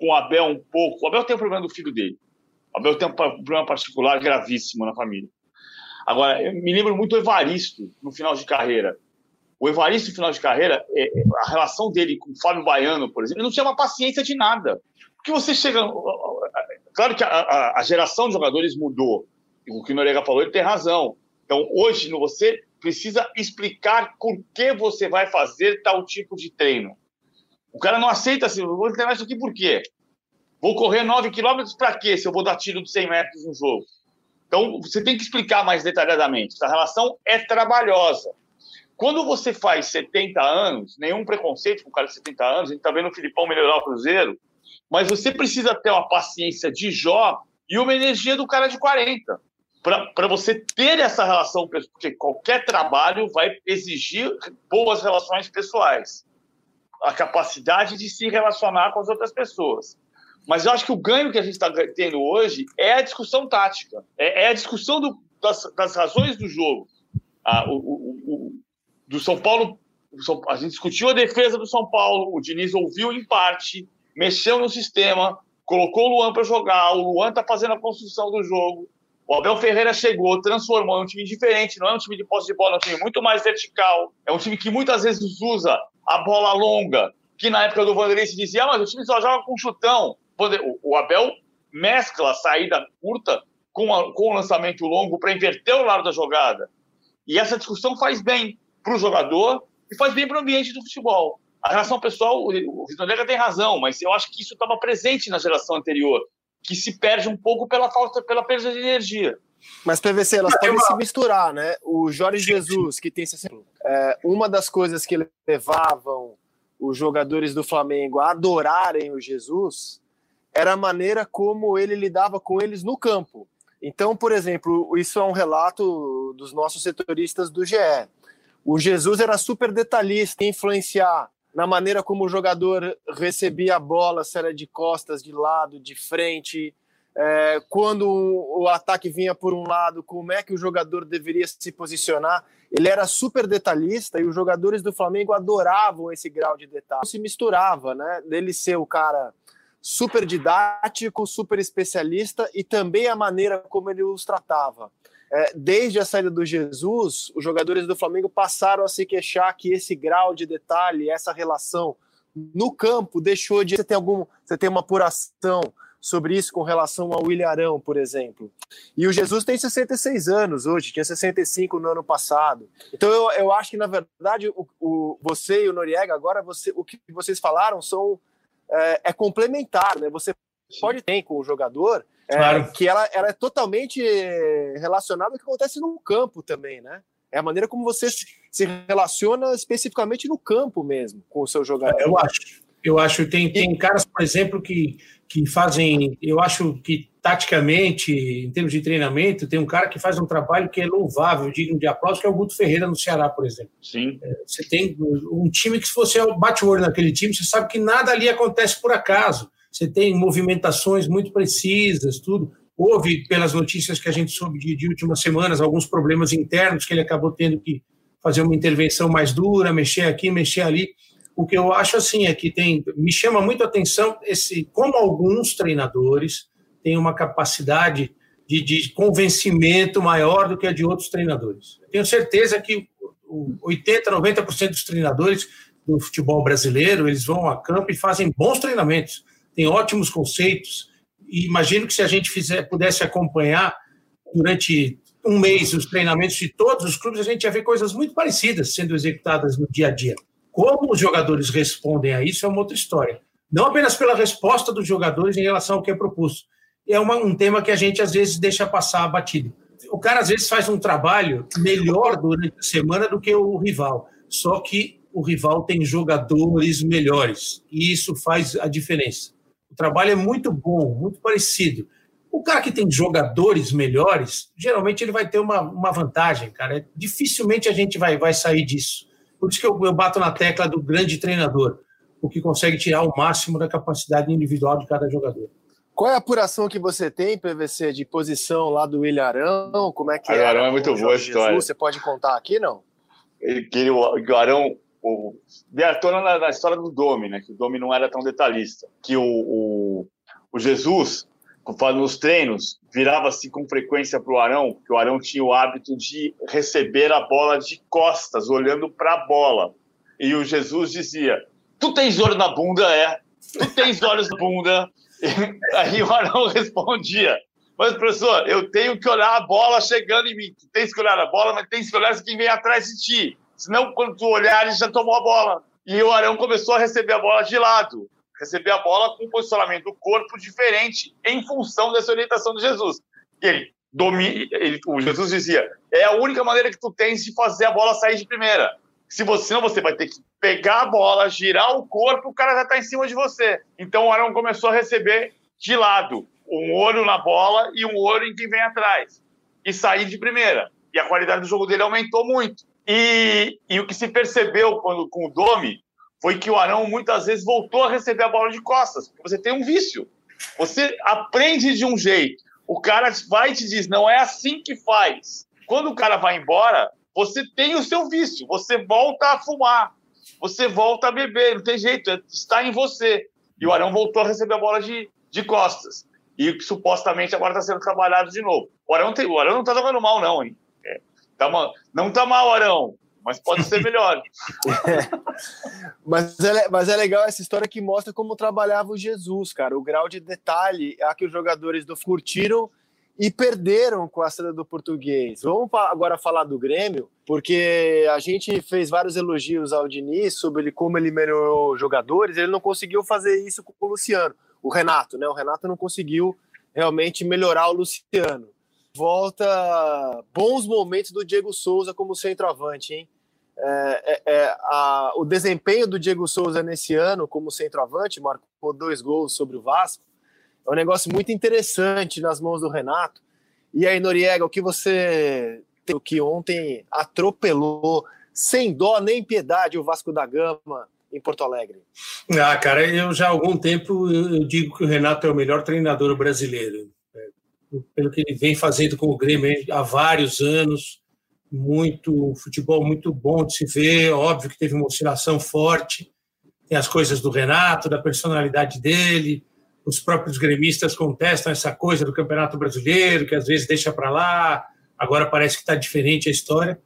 com o Abel um pouco. O Abel tem o problema do filho dele. O Abel tem um problema particular gravíssimo na família. Agora, eu me lembro muito do Evaristo no final de carreira. O Evaristo, no final de carreira, é, é, a relação dele com o Fábio Baiano, por exemplo, ele não tinha uma paciência de nada. Porque você chega. Claro que a, a, geração de jogadores mudou. O que o Noriega falou, ele tem razão. Então, hoje, você precisa explicar por que você vai fazer tal tipo de treino. O cara não aceita assim, vou treinar isso aqui por quê? Vou correr 9 quilômetros para quê, se eu vou dar tiro de 100 metros no jogo? Então, você tem que explicar mais detalhadamente. Essa relação é trabalhosa. Quando você faz 70 anos, nenhum preconceito com o cara de 70 anos, a gente está vendo o Filipão melhorar o Cruzeiro, mas você precisa ter uma paciência de Jó e uma energia do cara de 40 para você ter essa relação, porque qualquer trabalho vai exigir boas relações pessoais, a capacidade de se relacionar com as outras pessoas. Mas eu acho que o ganho que a gente está tendo hoje é a discussão tática, é, é a discussão do, das, das, razões do jogo. Ah, o, o, o, do São Paulo, a gente discutiu a defesa do São Paulo, o Diniz ouviu em parte, mexeu no sistema, colocou o Luan para jogar, o Luan está fazendo a construção do jogo. O Abel Ferreira chegou, transformou, é um time diferente, não é um time de posse de bola, é um time muito mais vertical, é um time que muitas vezes usa a bola longa, que na época do Vanderlei se dizia, ah, mas o time só joga com chutão. O Abel mescla a saída curta com, a, com o lançamento longo para inverter o lado da jogada. E essa discussão faz bem para o jogador e faz bem para o ambiente do futebol. A relação pessoal, o Rizonega tem razão, mas eu acho que isso estava presente na geração anterior, que se perde um pouco pela falta, pela perda de energia. Mas PVC, elas podem se misturar, né? O Jorge Jesus, que tem é, uma das coisas que levavam os jogadores do Flamengo a adorarem o Jesus era a maneira como ele lidava com eles no campo. Então, por exemplo, isso é um relato dos nossos setoristas do GE. O Jesus era super detalhista em influenciar na maneira como o jogador recebia a bola, se era de costas, de lado, de frente, é, quando o ataque vinha por um lado, como é que o jogador deveria se posicionar. Ele era super detalhista e os jogadores do Flamengo adoravam esse grau de detalhe. Se misturava, né? Dele ser o cara super didático, super especialista e também a maneira como ele os tratava. é, desde a saída do Jesus, os jogadores do Flamengo passaram a se queixar que esse grau de detalhe, essa relação no campo deixou de. Você tem algum. Você tem uma apuração sobre isso com relação ao William Arão, por exemplo. E o Jesus tem 66 anos hoje, tinha 65 no ano passado. Então eu, eu acho que, na verdade, o, o você e o Noriega, agora você, o que vocês falaram são é, é complementar, né? Você pode ter com o jogador é, claro. que ela, ela é totalmente relacionada ao que acontece no campo também, né? É a maneira como você se relaciona especificamente no campo mesmo com o seu jogador. Eu acho. Eu acho que tem, tem caras, por exemplo, que, que fazem. Eu acho que taticamente, em termos de treinamento, tem um cara que faz um trabalho que é louvável, digno de aplauso, que é o Guto Ferreira no Ceará, por exemplo. Sim. É, você tem um time que, se você bate o olho naquele time, você sabe que nada ali acontece por acaso. Você tem movimentações muito precisas, tudo. Houve, pelas notícias que a gente soube de, de últimas semanas, alguns problemas internos que ele acabou tendo que fazer uma intervenção mais dura, mexer aqui, mexer ali. O que eu acho assim é que tem, me chama muito a atenção esse como alguns treinadores têm uma capacidade de, de convencimento maior do que a de outros treinadores. Tenho certeza que 80, 90% dos treinadores do futebol brasileiro, eles vão a campo e fazem bons treinamentos, têm ótimos conceitos, e imagino que se a gente fizer, pudesse acompanhar durante um mês os treinamentos de todos os clubes, a gente ia ver coisas muito parecidas sendo executadas no dia a dia. Como os jogadores respondem a isso é uma outra história. Não apenas pela resposta dos jogadores em relação ao que é proposto. É uma, um tema que a gente às vezes deixa passar batido. O cara às vezes faz um trabalho melhor durante a semana do que o rival. Só que o rival tem jogadores melhores. E isso faz a diferença. O trabalho é muito bom, muito parecido. O cara que tem jogadores melhores, geralmente ele vai ter uma, uma vantagem, cara. Dificilmente a gente vai, vai sair disso. Por isso que eu, eu bato na tecla do grande treinador, o que consegue tirar o máximo da capacidade individual de cada jogador. Qual é a apuração que você tem, PVC, de posição lá do Ilharão? Como é que é? O Arão é muito boa a história. Você pode contar aqui, não? Ele, o Arão o, veio à tona na, na, história do Domi, né? Que o Domi não era tão detalhista. Que o, o, o Jesus, nos treinos, virava-se com frequência para o Arão, porque o Arão tinha o hábito de receber a bola de costas, olhando para a bola. E o Jesus dizia: Tu tens olho na bunda? É. Tu tens olhos na bunda? E aí o Arão <laughs> respondia: Mas, professor, eu tenho que olhar a bola chegando em mim. Tu tens que olhar a bola, mas tens que olhar quem vem atrás de ti. Senão, quando tu olhar, ele já tomou a bola. E o Arão começou a receber a bola de lado. Receber a bola com um posicionamento do corpo diferente em função dessa orientação de Jesus. Ele, domina, ele, o Jesus dizia: é a única maneira que tu tens de fazer a bola sair de primeira. Se você, senão você vai ter que pegar a bola, girar o corpo, o cara já está em cima de você. Então o Arão começou a receber de lado, um olho na bola e um olho em quem vem atrás. E sair de primeira. E a qualidade do jogo dele aumentou muito. E, e o que se percebeu quando, com o Domi foi que o Arão muitas vezes voltou a receber a bola de costas, porque você tem um vício. Você aprende de um jeito, o cara vai e te diz, não é assim que faz. Quando o cara vai embora, você tem o seu vício, você volta a fumar, você volta a beber, não tem jeito, é, está em você. E o Arão voltou a receber a bola de, de costas. E supostamente agora está sendo trabalhado de novo. O Arão, tem, o Arão não está jogando mal, não, hein? É, Tá. Não tá mal, Arão, mas pode ser melhor. <laughs> mas, é, mas é legal essa história que mostra como trabalhava o Jesus, cara. O grau de detalhe a que os jogadores do curtiram e perderam com a saída do português. Vamos agora falar do Grêmio, porque a gente fez vários elogios ao Diniz sobre ele, como ele melhorou jogadores, ele não conseguiu fazer isso com o Luciano. O Renato, né? O Renato não conseguiu realmente melhorar o Luciano volta bons momentos do Diego Souza como centroavante, hein? É, é, é, a, o desempenho do Diego Souza nesse ano como centroavante, marcou dois gols sobre o Vasco, é um negócio muito interessante nas mãos do Renato. E aí, Noriega, o que você o que ontem atropelou sem dó nem piedade o Vasco da Gama em Porto Alegre? Ah, cara, eu já há algum tempo eu digo que o Renato é o melhor treinador brasileiro pelo que ele vem fazendo com o Grêmio há vários anos. Muito futebol muito bom de se ver. Óbvio que teve uma oscilação forte. Tem as coisas do Renato, da personalidade dele. Os próprios gremistas contestam essa coisa do Campeonato Brasileiro, que às vezes deixa para lá. Agora parece que está diferente a história.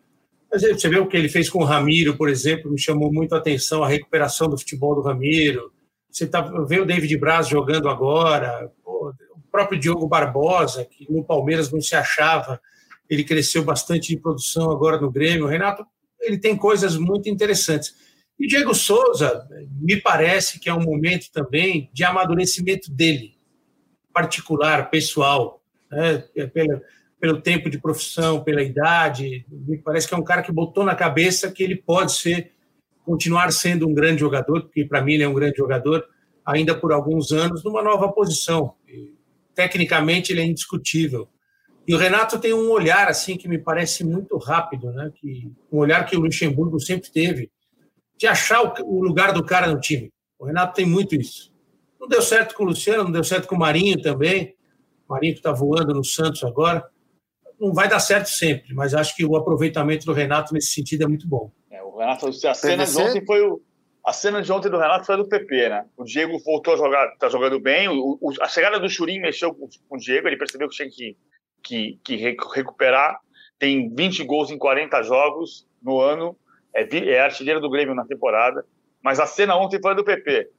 Mas você vê o que ele fez com o Ramiro, por exemplo, me chamou muito a atenção a recuperação do futebol do Ramiro. Você tá, vê o David Braz jogando agora, o próprio Diogo Barbosa, que no Palmeiras não se achava, ele cresceu bastante de produção agora no Grêmio. O Renato, ele tem coisas muito interessantes. E o Diego Souza, me parece que é um momento também de amadurecimento dele, particular, pessoal, né? pela, pelo tempo de profissão, pela idade. Me parece que é um cara que botou na cabeça que ele pode ser, continuar sendo um grande jogador, porque para mim ele é um grande jogador, ainda por alguns anos, numa nova posição. E, tecnicamente ele é indiscutível. E o Renato tem um olhar assim que me parece muito rápido, né? Que um olhar que o Luxemburgo sempre teve de achar o, lugar do cara no time. O Renato tem muito isso. Não deu certo com o Luciano, não deu certo com o Marinho também. O Marinho que está voando no Santos agora não vai dar certo sempre, mas acho que o aproveitamento do Renato nesse sentido é muito bom. É, o Renato, a cena de ontem foi o, a cena de ontem do Renato foi do PP, né? O Diego voltou a jogar, tá jogando bem. O, o, a chegada do Churim mexeu com, com, o Diego, ele percebeu que tinha que, que, que recuperar. Tem 20 gols em 40 jogos no ano, é, é artilheiro do Grêmio na temporada. Mas a cena ontem foi do PP.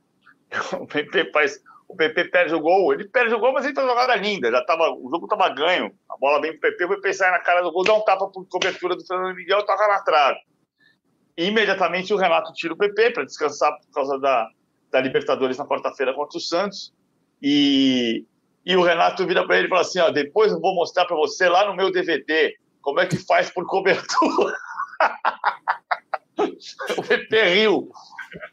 <laughs> O PP faz o PP perde o gol, ele perde o gol, mas ele fez uma jogada linda, já tava, o jogo estava ganho, a bola vem pro PP, PP sai na cara do gol, dá um tapa por cobertura do Fernando Miguel, toca na trave. E, imediatamente o Renato tira o PP para descansar por causa da, da Libertadores na quarta-feira contra o Santos, e, e o Renato vira para ele e fala assim, ó, depois eu vou mostrar para você lá no meu DVD como é que faz por cobertura. <laughs> o PP riu,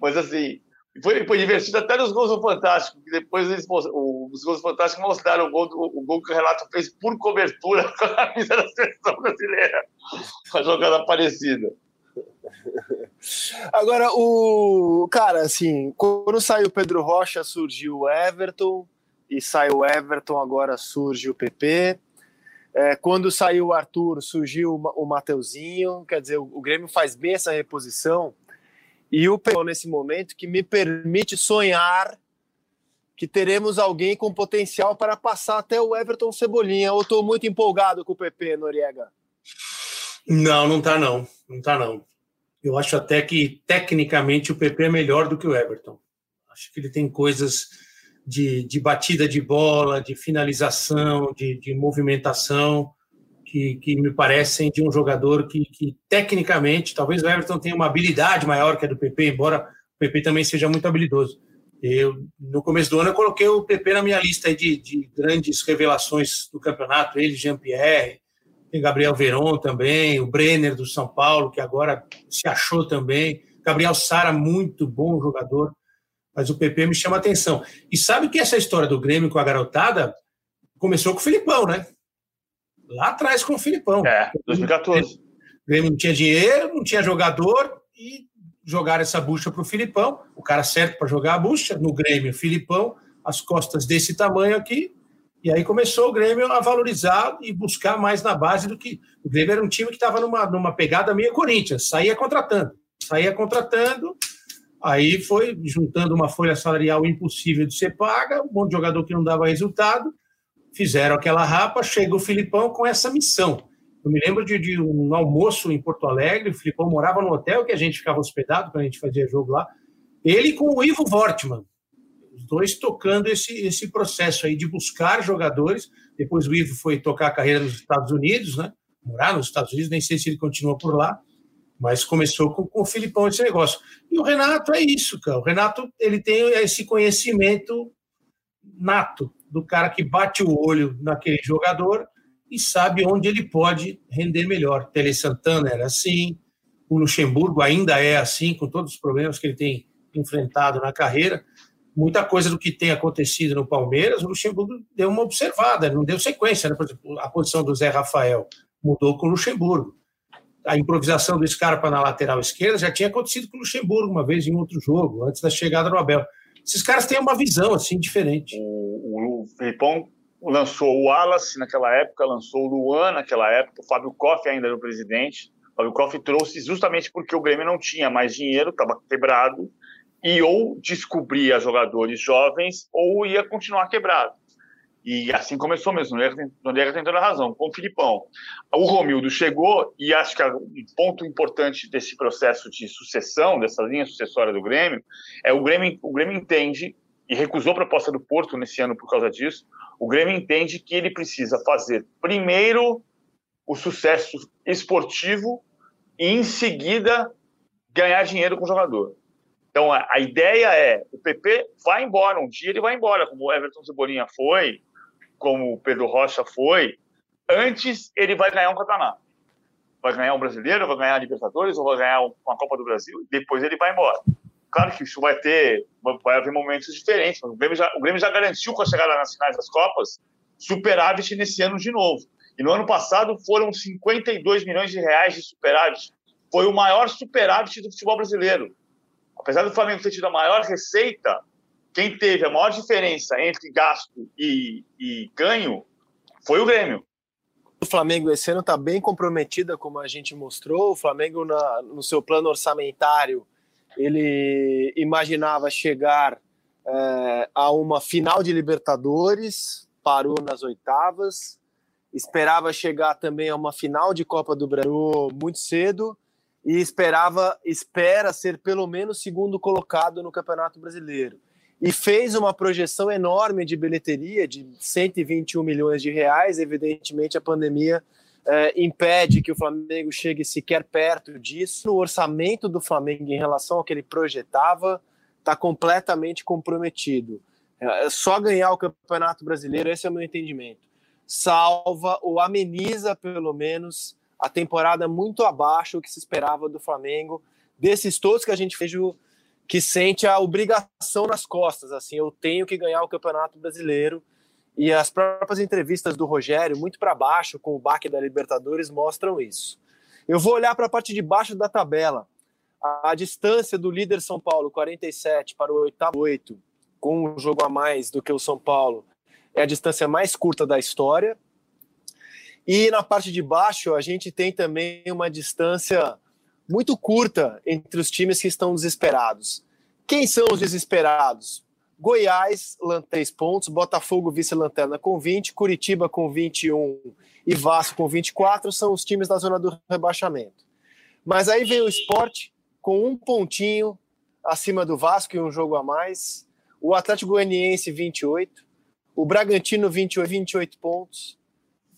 mas assim, foi, foi divertido até nos gols do Fantástico, que depois eles, os gols do Fantástico mostraram o gol, o gol que o Relato fez por cobertura <laughs> com a camisa da seleção brasileira. Uma jogada parecida. Agora, o. Cara, assim, quando saiu o Pedro Rocha, surgiu o Everton, e saiu o Everton, agora surge o PP. É, quando saiu o Arthur, surgiu o Mateuzinho. Quer dizer, o Grêmio faz bem essa reposição e o PP nesse momento que me permite sonhar que teremos alguém com potencial para passar até o Everton Cebolinha. Eu estou muito empolgado com o PP, Noriega. Não, não tá não. Não tá não. Eu acho até que tecnicamente o PP é melhor do que o Everton. Acho que ele tem coisas de, de batida de bola, de finalização, de, de movimentação que, que me parecem de um jogador que, que, tecnicamente, talvez o Everton tenha uma habilidade maior que a do PP, embora o PP também seja muito habilidoso. Eu, no começo do ano, eu coloquei o PP na minha lista de, de grandes revelações do campeonato. Ele, Jean-Pierre, tem Gabriel Veron também, o Brenner do São Paulo, que agora se achou também. Gabriel Sara, muito bom jogador, mas o PP me chama a atenção. E sabe que essa história do Grêmio com a garotada começou com o Filipão, né? lá atrás com o Filipão. É, 2014. O Grêmio não tinha dinheiro, não tinha jogador e jogaram essa bucha para o Filipão, o cara certo para jogar a bucha, no Grêmio, Filipão, as costas desse tamanho aqui, e aí começou o Grêmio a valorizar e buscar mais na base do que. O Grêmio era um time que estava numa, numa pegada meio Corinthians, saía contratando, saía contratando, aí foi juntando uma folha salarial impossível de ser paga, um de jogador que não dava resultado, fizeram aquela rapa, chega o Filipão com essa missão. Eu me lembro de, de, um almoço em Porto Alegre, o Filipão morava no hotel que a gente ficava hospedado quando a gente fazia jogo lá, ele com o Ivo Wortmann, os dois tocando esse, esse processo aí de buscar jogadores. Depois o Ivo foi tocar a carreira nos Estados Unidos, né? Morar nos Estados Unidos, nem sei se ele continua por lá, mas começou com, com o Filipão esse negócio. E o Renato é isso, cara. O Renato ele tem esse conhecimento nato do cara que bate o olho naquele jogador e sabe onde ele pode render melhor. Tele Santana era assim, o Luxemburgo ainda é assim, com todos os problemas que ele tem enfrentado na carreira. Muita coisa do que tem acontecido no Palmeiras, o Luxemburgo deu uma observada, não deu sequência. Né? Por exemplo, a posição do Zé Rafael mudou com o Luxemburgo. A improvisação do Scarpa na lateral esquerda já tinha acontecido com o Luxemburgo uma vez em outro jogo, antes da chegada do Abel. Esses caras têm uma visão assim diferente. O, o Filipão lançou o Wallace naquela época, lançou o Luan naquela época, o Fábio Koff ainda era o presidente. O Fábio Koff trouxe justamente porque o Grêmio não tinha mais dinheiro, estava quebrado, e ou descobria jogadores jovens ou ia continuar quebrado. E assim começou mesmo, Noriega tem toda a razão, com o Filipão. O Romildo chegou, e acho que um ponto importante desse processo de sucessão, dessa linha sucessória do Grêmio, é o Grêmio, o Grêmio entende, e recusou a proposta do Porto nesse ano por causa disso, o Grêmio entende que ele precisa fazer primeiro o sucesso esportivo e, em seguida, ganhar dinheiro com o jogador. Então, a, a, ideia é, o PP vai embora, um dia ele vai embora, como o Everton Cebolinha foi, como o Pedro Rocha foi, antes ele vai ganhar um campeonato. Vai ganhar um brasileiro, vai ganhar a Libertadores, ou vai ganhar uma Copa do Brasil, depois ele vai embora. Claro que isso vai ter, vai haver momentos diferentes, o Grêmio já, o Grêmio já garantiu com a chegada nas finais das Copas superávit nesse ano de novo. E no ano passado foram 52 milhões de reais de superávit. Foi o maior superávit do futebol brasileiro. Apesar do Flamengo ter tido a maior receita, quem teve a maior diferença entre gasto e, e ganho foi o Grêmio. O Flamengo esse ano está bem comprometida, como a gente mostrou. O Flamengo, na, no seu plano orçamentário, ele imaginava chegar é, a uma final de Libertadores, parou nas oitavas, esperava chegar também a uma final de Copa do Brasil muito cedo e esperava, espera ser pelo menos segundo colocado no Campeonato Brasileiro e fez uma projeção enorme de bilheteria de 121 milhões de reais. Evidentemente, a pandemia é, impede que o Flamengo chegue sequer perto disso. O orçamento do Flamengo em relação ao que ele projetava está completamente comprometido. É, só ganhar o Campeonato Brasileiro, esse é o meu entendimento. Salva ou ameniza, pelo menos, a temporada muito abaixo do que se esperava do Flamengo. Desses todos que a gente fez que sente a obrigação nas costas, assim, eu tenho que ganhar o Campeonato Brasileiro. E as próprias entrevistas do Rogério, muito para baixo, com o baque da Libertadores, mostram isso. Eu vou olhar para a parte de baixo da tabela. A, a, distância do líder São Paulo, 47 para o oitavo 8, com um jogo a mais do que o São Paulo, é a distância mais curta da história. E na parte de baixo, a gente tem também uma distância muito curta entre os times que estão desesperados. Quem são os desesperados? Goiás, 3 pontos, Botafogo, vice-lanterna com 20, Curitiba com 21 e Vasco com 24 são os times da zona do rebaixamento. Mas aí vem o esporte com um pontinho acima do Vasco e um jogo a mais, o Atlético Goianiense 28, o Bragantino 28, 28 pontos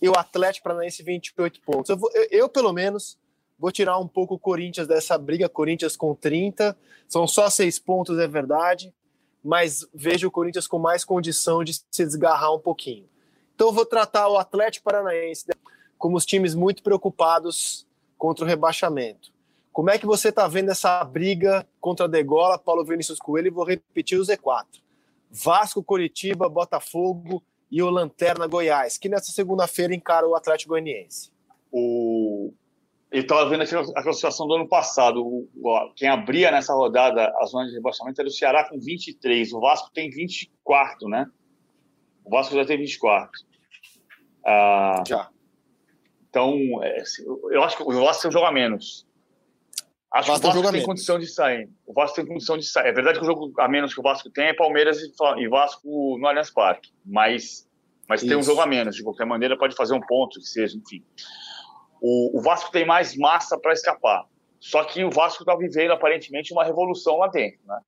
e o Atlético Paranaense 28 pontos. Eu, eu, eu pelo menos, Vou tirar um pouco o Corinthians dessa briga, Corinthians com 30. São só seis pontos, é verdade, mas vejo o Corinthians com mais condição de se desgarrar um pouquinho. Então vou tratar o Atlético Paranaense como os times muito preocupados contra o rebaixamento. Como é que você está vendo essa briga contra a Degola, Paulo Vinícius Coelho? E vou repetir o Z4. Vasco, Curitiba, Botafogo e o Lanterna Goiás, que nessa segunda-feira encara o Atlético Goianiense. O eu estava vendo aquela situação do ano passado. O, o, quem abria nessa rodada a zona de rebaixamento era o Ceará com 23. O Vasco tem 24, né? O Vasco já tem 24. Ah, já. Então, é, eu acho que o Vasco tem um jogo a menos. Acho que o Vasco tem condição de sair. O Vasco tem condição de sair. É verdade que o jogo a menos que o Vasco tem é Palmeiras e Vasco no Allianz Parque. Mas, mas tem um jogo a menos. De qualquer maneira, pode fazer um ponto, que seja, enfim. O, o Vasco tem mais massa para escapar. Só que o Vasco está vivendo aparentemente uma revolução lá dentro. Né?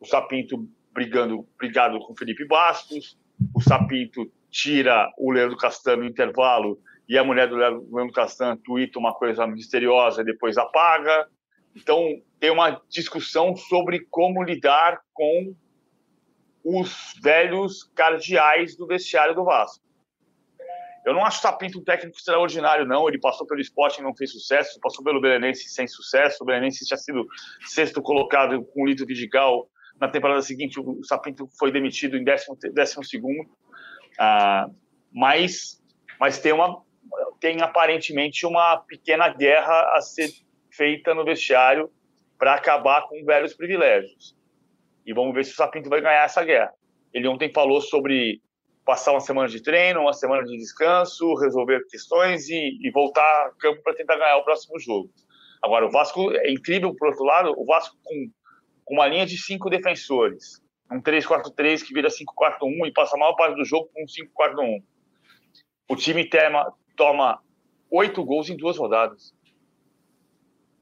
O Sapinto brigando, brigado com Felipe Bastos, o Sapinto tira o Leandro Castan no intervalo e a mulher do Leandro Castan tuita uma coisa misteriosa e depois apaga. Então, tem uma discussão sobre como lidar com os velhos cardeais do vestiário do Vasco. Eu não acho o Sapinto um técnico extraordinário, não. Ele passou pelo esporte e não fez sucesso, passou pelo Belenense sem sucesso. O Belenense tinha sido sexto colocado com o Lito Vidigal. Na temporada seguinte, o Sapinto foi demitido em décimo, décimo segundo. Ah, mas, mas tem, uma, tem aparentemente uma pequena guerra a ser feita no vestiário para acabar com velhos privilégios. E vamos ver se o Sapinto vai ganhar essa guerra. Ele ontem falou sobre passar uma semana de treino, uma semana de descanso, resolver questões e, e voltar a campo para tentar ganhar o próximo jogo. Agora, o Vasco é incrível, por outro lado, o Vasco com, com uma linha de cinco defensores, Um 3-4-3 que vira 5-4-1 e passa a maior parte do jogo com um 5-4-1. O time tema, toma oito gols em duas rodadas.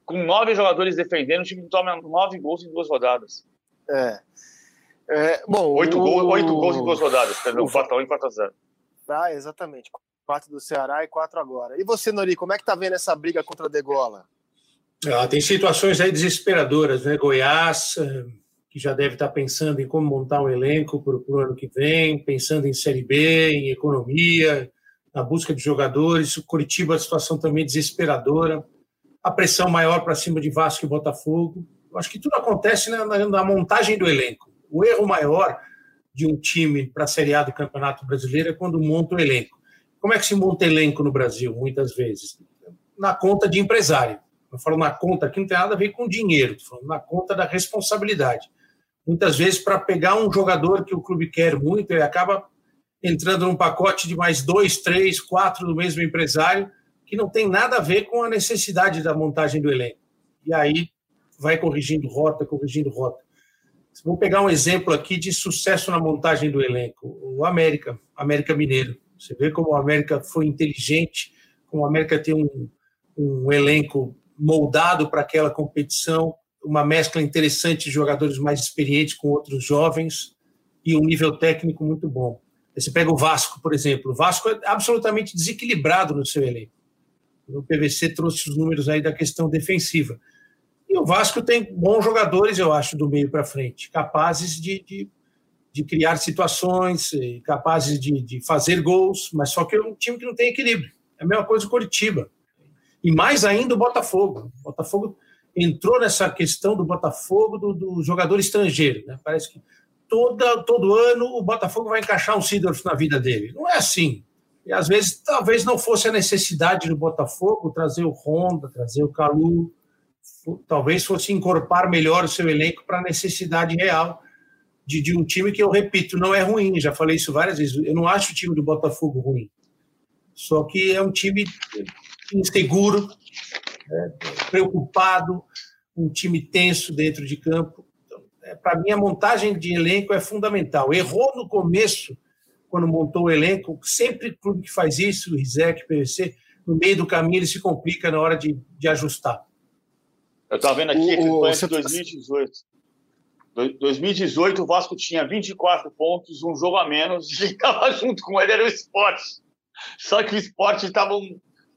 Com nove jogadores defendendo, o time toma nove gols em duas rodadas. É. é bom, oito, o... gol, oito gols em duas rodadas, perdão, 4x1 e 4x0. Ah, exatamente. Quatro do Ceará e quatro agora. E você, Nori, como é que tá vendo essa briga contra a Degola? Ah, tem situações aí desesperadoras, né? Goiás, eh, que já deve estar pensando em como montar um elenco para o ano que vem, pensando em Série B, em economia, na busca de jogadores. O Curitiba, a situação também desesperadora. A pressão maior para cima de Vasco e Botafogo. Eu acho que tudo acontece na, na montagem do elenco. O erro maior de um time para a Série A do Campeonato Brasileiro é quando monta o elenco. Como é que se monta elenco no Brasil, muitas vezes? Na conta de empresário. Eu falo na conta aqui não tem nada a ver com dinheiro, estou falando na conta da responsabilidade. Muitas vezes, para pegar um jogador que o clube quer muito, ele acaba entrando num pacote de mais dois, três, quatro do mesmo empresário, que não tem nada a ver com a necessidade da montagem do elenco. E aí vai corrigindo rota, corrigindo rota. Vamos pegar um exemplo aqui de sucesso na montagem do elenco. O América, América Mineiro. Você vê como o América foi inteligente, como o América tem um, um elenco moldado para aquela competição, uma mescla interessante de jogadores mais experientes com outros jovens e um nível técnico muito bom. Você pega o Vasco, por exemplo. O Vasco é absolutamente desequilibrado no seu elenco. O PVC trouxe os números aí da questão defensiva. E o Vasco tem bons jogadores, eu acho, do meio para frente, capazes de, de, de, criar situações, capazes de, de, fazer gols, mas só que é um time que não tem equilíbrio. É a mesma coisa o Coritiba. E mais ainda o Botafogo. O Botafogo entrou nessa questão do Botafogo do, do jogador estrangeiro. Né? Parece que toda, todo ano o Botafogo vai encaixar um Sidorf na vida dele. Não é assim. E às vezes talvez não fosse a necessidade do Botafogo trazer o Honda, trazer o Calu, talvez fosse incorporar melhor o seu elenco para a necessidade real de, de, um time que eu repito, não é ruim, já falei isso várias vezes. Eu não acho o time do Botafogo ruim. Só que é um time inseguro, né, preocupado, um time tenso dentro de campo é, para mim, a montagem de elenco é fundamental. Errou no começo, quando montou o elenco, sempre clube que faz isso, o Rizek, PVC, no meio do caminho ele se complica na hora de, de ajustar. Eu estava vendo aqui, o, o, de 2018. 2018, o Vasco tinha 24 pontos, um jogo a menos, <laughs> e estava junto com ele, era o esporte. Só que o esporte estava.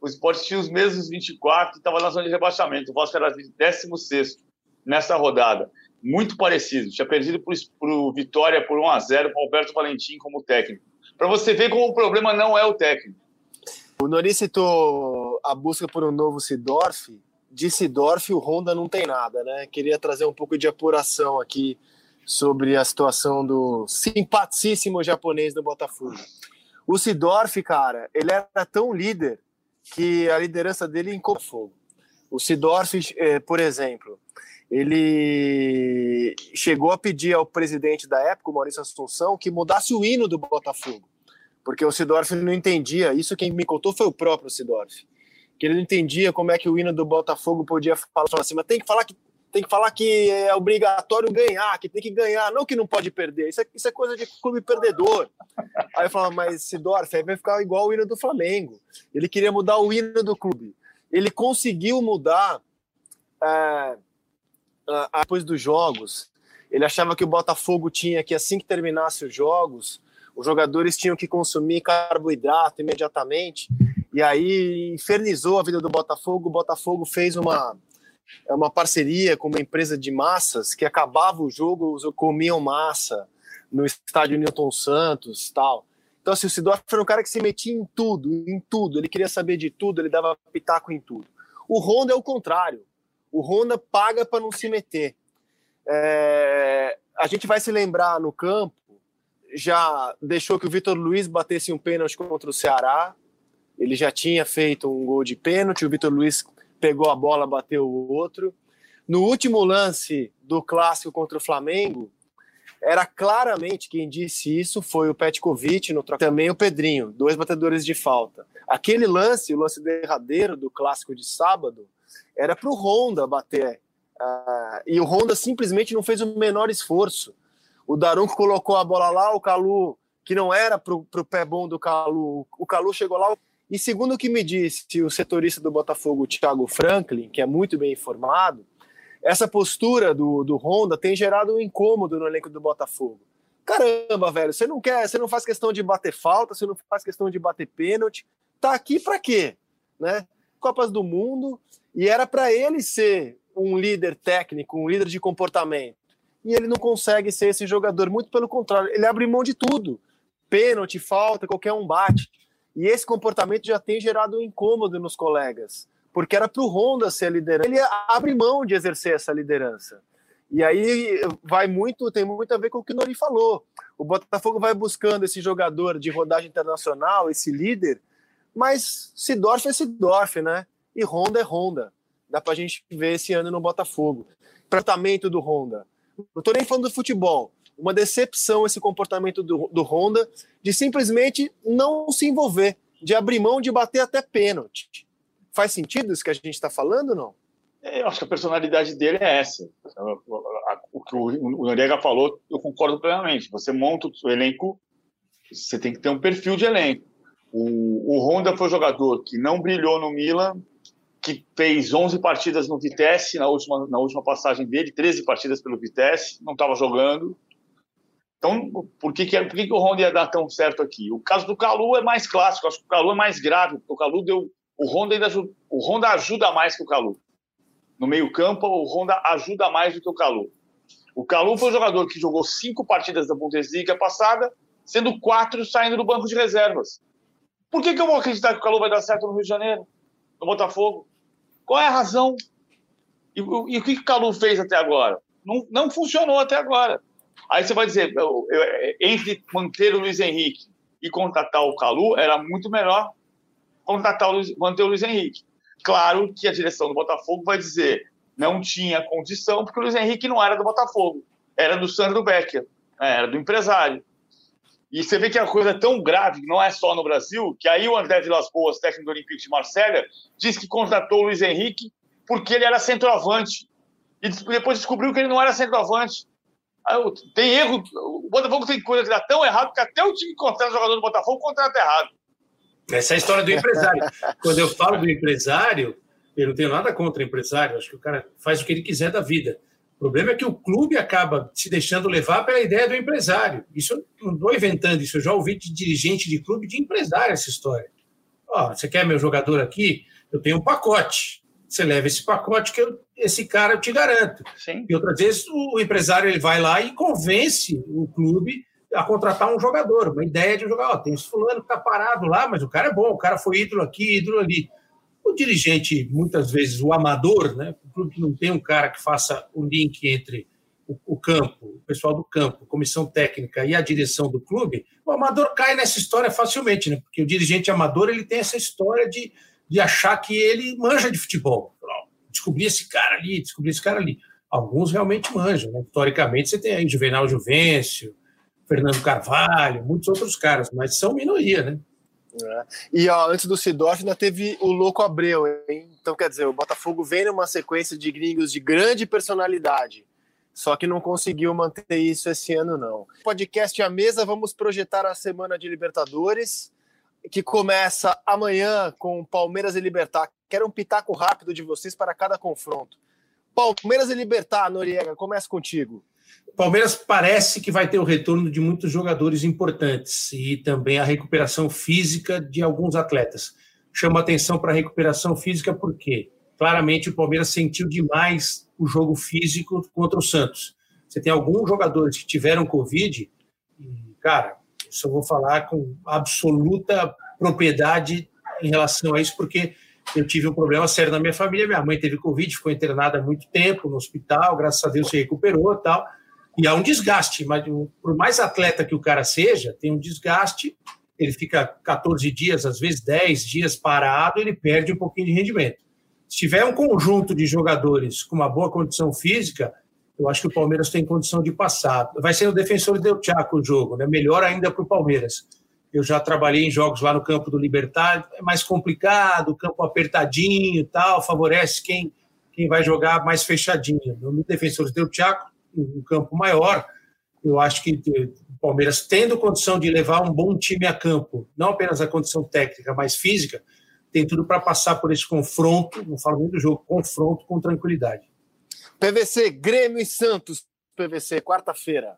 O esporte tinha os mesmos 24 e estava na zona de rebaixamento. O Vasco era 16 nessa rodada muito parecido. Tinha perdido para o Vitória por 1 a 0 com o Alberto Valentim como técnico. Para você ver como o problema não é o técnico. O Nori citou a busca por um novo Sidorf. De Sidorf, o Honda não tem nada, né? Queria trazer um pouco de apuração aqui sobre a situação do simpaticíssimo japonês do Botafogo. O Sidorf, cara, ele era tão líder que a liderança dele encopou fogo. O Sidorf, eh, por exemplo, ele chegou a pedir ao presidente da época, o Maurício Assunção, que mudasse o hino do Botafogo, porque o Sidorf não entendia. Isso quem me contou foi o próprio Sidorf, que ele não entendia como é que o hino do Botafogo podia falar assim, mas tem que falar que tem que falar que é obrigatório ganhar, que tem que ganhar, não que não pode perder. Isso é, isso é coisa de clube perdedor. Aí eu falava, mas Sidorf aí vai ficar igual o hino do Flamengo. Ele queria mudar o hino do clube. Ele conseguiu mudar. É, depois dos jogos, ele achava que o Botafogo tinha que, assim que terminasse os jogos, os jogadores tinham que consumir carboidrato imediatamente, e aí infernizou a vida do Botafogo. O Botafogo fez uma, uma parceria com uma empresa de massas que acabava o jogo, comiam massa no estádio Newton Santos tal. Então, assim, o Sidorf era um cara que se metia em tudo, em tudo. Ele queria saber de tudo, ele dava pitaco em tudo. O Honda é o contrário. O Honda paga para não se meter. É, a gente vai se lembrar no campo, já deixou que o Vitor Luiz batesse um pênalti contra o Ceará. Ele já tinha feito um gol de pênalti, o Vitor Luiz pegou a bola, bateu o outro. No último lance do clássico contra o Flamengo, era claramente quem disse isso foi o Petkovic, no também o Pedrinho, dois batedores de falta. Aquele lance, o lance derradeiro do clássico de sábado, era para o Honda bater. Uh, e o Honda simplesmente não fez o menor esforço. O Daronco colocou a bola lá, o Calu, que não era para o pé bom do Calu, o Calu chegou lá. E segundo o que me disse o setorista do Botafogo, Thiago Franklin, que é muito bem informado, essa postura do, do Honda tem gerado um incômodo no elenco do Botafogo. Caramba, velho, você não quer, você não faz questão de bater falta, você não faz questão de bater pênalti. Tá aqui para quê? Né? Copas do Mundo, e era para ele ser um líder técnico, um líder de comportamento. E ele não consegue ser esse jogador, muito pelo contrário, ele abre mão de tudo. Pênalti, falta, qualquer um bate. E esse comportamento já tem gerado um incômodo nos colegas porque era para o Honda ser a liderança. Ele abre mão de exercer essa liderança. E aí vai muito, tem muito a ver com o que o Nori falou. O Botafogo vai buscando esse jogador de rodagem internacional, esse líder, mas Sidorf é Sidorf, né? E Honda é Honda. Dá para a gente ver esse ano no Botafogo. Tratamento do Honda. Não estou nem falando do futebol. Uma decepção esse comportamento do, do Honda de simplesmente não se envolver, de abrir mão de bater até pênalti. Faz sentido isso que a gente está falando, não? É, eu acho que a personalidade dele é essa. O que o Noriega falou, eu concordo plenamente. Você monta o elenco, você tem que ter um perfil de elenco. O, o Honda foi um jogador que não brilhou no Milan, que fez 11 partidas no Vitesse na última, na última passagem dele, 13 partidas pelo Vitesse, não estava jogando. Então, por que, que, por que, que o Honda ia dar tão certo aqui? O caso do Calu é mais clássico, acho que o Calu é mais grave, porque o Calu deu o Honda, ainda, o Honda ajuda mais que o Calu. No meio-campo, o Honda ajuda mais do que o Calu. O Calu foi um jogador que jogou cinco partidas da Bundesliga passada, sendo quatro saindo do banco de reservas. Por que, que eu vou acreditar que o Calu vai dar certo no Rio de Janeiro, no Botafogo? Qual é a razão? E, e o que, que o Calu fez até agora? Não, não funcionou até agora. Aí você vai dizer, eu, eu, entre manter o Luiz Henrique e contratar o Calu, era muito melhor contratar o Luiz, manter o Luiz Henrique. Claro que a direção do Botafogo vai dizer não tinha condição, porque o Luiz Henrique não era do Botafogo, era do Sandro Becker, né, era do empresário. E você vê que a coisa é tão grave, não é só no Brasil, que aí o André Vilas Boas, técnico do Olympique de Marselha, diz que contratou o Luiz Henrique porque ele era centroavante. E depois descobriu que ele não era centroavante. Tem erro, o Botafogo tem coisa que dá tão errado que até o time contrata jogador do Botafogo contrata errado. Essa é a história do empresário. Quando eu falo do empresário, eu não tenho nada contra o empresário, acho que o cara faz o que ele quiser da vida. O problema é que o clube acaba se deixando levar pela ideia do empresário. Isso eu não estou inventando isso, eu já ouvi de dirigente de clube de empresário essa história. Ó, você quer meu jogador aqui? Eu tenho um pacote. Você leva esse pacote que eu, esse cara eu te garanto. Sim. E outras vezes o empresário ele vai lá e convence o clube a contratar um jogador, uma ideia de jogar. Ó, tem esse fulano que está parado lá, mas o cara é bom, o cara foi ídolo aqui, ídolo ali. O dirigente, muitas vezes, o amador, né? O clube que não tem um cara que faça o link entre o, o, campo, o pessoal do campo, comissão técnica e a direção do clube, o amador cai nessa história facilmente, né? Porque o dirigente amador ele tem essa história de, de achar que ele manja de futebol. Descobrir esse cara ali, descobrir esse cara ali. Alguns realmente manjam, né? Historicamente, você tem aí Juvenal Juvencio, Fernando Carvalho, muitos outros caras, mas são minoria, né? É. E ó, antes do Sidorf ainda teve o Louco Abreu, hein? Então, quer dizer, o Botafogo vem numa sequência de gringos de grande personalidade, só que não conseguiu manter isso esse ano, não. Podcast à mesa, vamos projetar a semana de Libertadores, que começa amanhã com Palmeiras e Libertar. Quero um pitaco rápido de vocês para cada confronto. Palmeiras e Libertar, Noriega, começa contigo. Palmeiras parece que vai ter o retorno de muitos jogadores importantes e também a recuperação física de alguns atletas. Chama atenção para a recuperação física porque claramente o Palmeiras sentiu demais o jogo físico contra o Santos. Você tem alguns jogadores que tiveram Covid, e, cara, isso eu vou falar com absoluta propriedade em relação a isso, porque eu tive um problema sério na minha família. Minha mãe teve Covid, ficou internada há muito tempo no hospital, graças a Deus se recuperou tal. E há um desgaste, mas por mais atleta que o cara seja, tem um desgaste, ele fica 14 dias, às vezes 10 dias parado, ele perde um pouquinho de rendimento. Se tiver um conjunto de jogadores com uma boa condição física, eu acho que o Palmeiras tem condição de passar. Vai ser o defensor de Chaco o jogo, né? melhor ainda para o Palmeiras. Eu já trabalhei em jogos lá no campo do Libertar, é mais complicado, campo apertadinho tal, favorece quem, quem vai jogar mais fechadinho. No defensor de Chaco um campo maior, eu acho que o Palmeiras, tendo condição de levar um bom time a campo, não apenas a condição técnica, mas física, tem tudo para passar por esse confronto, não falo nem do jogo, confronto com tranquilidade. PVC, Grêmio e Santos, PVC, quarta-feira.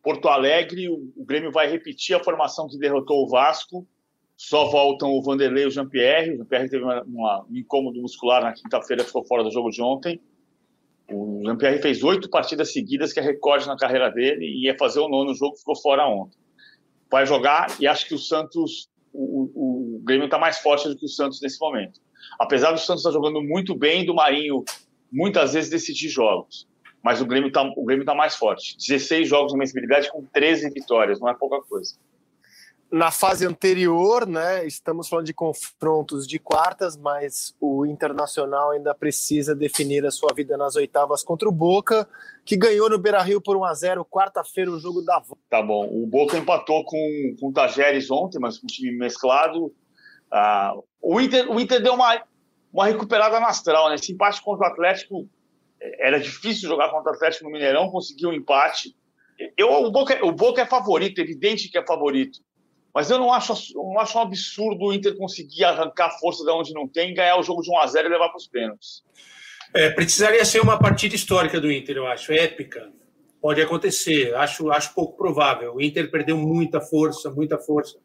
Porto Alegre, o, Grêmio vai repetir a formação que derrotou o Vasco. Só voltam o Vanderlei e o Jean-Pierre. O Jean-Pierre teve uma, uma, um incômodo muscular na quinta-feira, ficou fora do jogo de ontem. O Jean-Pierre fez oito partidas seguidas, que é recorde na carreira dele, e ia fazer o nono jogo, ficou fora ontem. Vai jogar e acho que o Santos, o, o, o Grêmio está mais forte do que o Santos nesse momento. Apesar do Santos estar tá jogando muito bem, do Marinho muitas vezes decidir jogos mas o Grêmio está o Grêmio tá mais forte. 16 jogos de invencibilidade com 13 vitórias, não é pouca coisa. Na fase anterior, né, estamos falando de confrontos de quartas, mas o Internacional ainda precisa definir a sua vida nas oitavas contra o Boca, que ganhou no Beira-Rio por 1 a 0 quarta-feira o jogo da volta. Tá bom. O Boca empatou com, com o Tajeres ontem, mas com um time mesclado. Ah, o, Inter, o Inter deu uma, uma recuperada na astral, né? Esse empate contra o Atlético era difícil jogar contra o Atlético no Mineirão, conseguiu um empate. Eu, o, Boca, o Boca é favorito, evidente que é favorito. Mas eu não acho, não acho um absurdo o Inter conseguir arrancar força de onde não tem, ganhar o jogo de 1 a 0 e levar para os pênaltis. É, precisaria ser uma partida histórica do Inter, eu acho, épica. Pode acontecer, acho, acho pouco provável. O Inter perdeu muita força, muita força,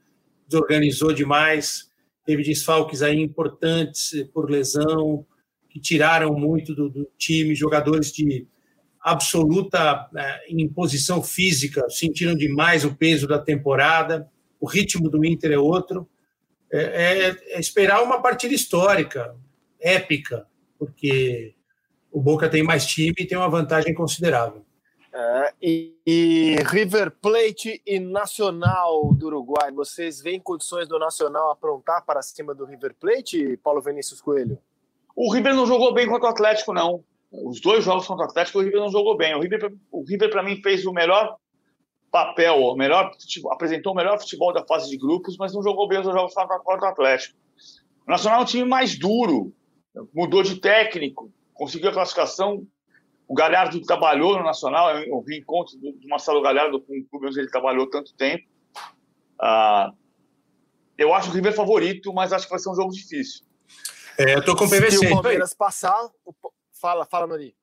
desorganizou demais, teve desfalques aí importantes por lesão, que tiraram muito do, do time, jogadores de absoluta né, imposição física, sentiram demais o peso da temporada, o ritmo do Inter é outro. É, é, é esperar uma partida histórica, épica, porque o Boca tem mais time e tem uma vantagem considerável. É, e, e, River Plate e Nacional do Uruguai, vocês veem condições do Nacional aprontar para cima do River Plate, Paulo Vinícius Coelho? O River não jogou bem contra o Atlético, não. Os dois jogos contra o Atlético, o River não jogou bem. O River, o River para mim, fez o melhor papel, o melhor, apresentou o melhor futebol da fase de grupos, mas não jogou bem os jogos contra o Atlético. O Nacional é um time mais duro, mudou de técnico, conseguiu a classificação. O Galhardo trabalhou no Nacional, eu vi encontro do Marcelo Galhardo com o clube onde ele trabalhou tanto tempo. Ah, eu acho o River favorito, mas acho que vai ser um jogo difícil. É, eu tô com o PVC. Se o Palmeiras passar, fala, fala, Nori.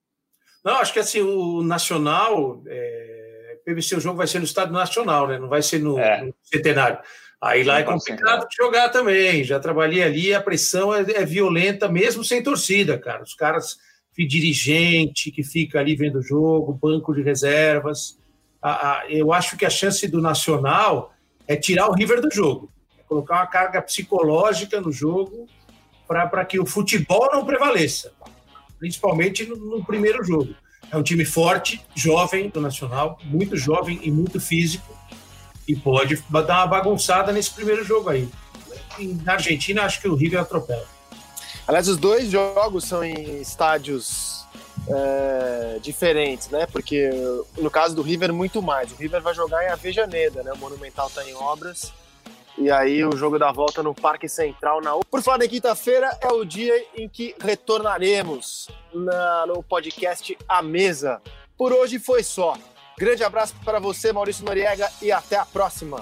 Não, acho que assim, o Nacional, é, PVC, o jogo vai ser no Estado Nacional, né? Não vai ser no, é. no Centenário. Aí lá é complicado de jogar também. Já trabalhei ali, a pressão é, é, violenta, mesmo sem torcida, cara. Os caras, dirigente que fica ali vendo o jogo, banco de reservas. A, a, eu acho que a chance do Nacional é tirar o River do jogo, é colocar uma carga psicológica no jogo para que o futebol não prevaleça, principalmente no, no, primeiro jogo. É um time forte, jovem do Nacional, muito jovem e muito físico, e pode dar uma bagunçada nesse primeiro jogo aí. Na Argentina, acho que o River atropela. Aliás, os dois jogos são em estádios é, diferentes, né? Porque no caso do River, muito mais. O River vai jogar em Avejaneda, né? O Monumental está em obras e aí o jogo da volta no Parque Central na Por falar em quinta-feira, é o dia em que retornaremos na, no podcast A Mesa. Por hoje foi só. Grande abraço para você, Maurício Noriega, e até a próxima.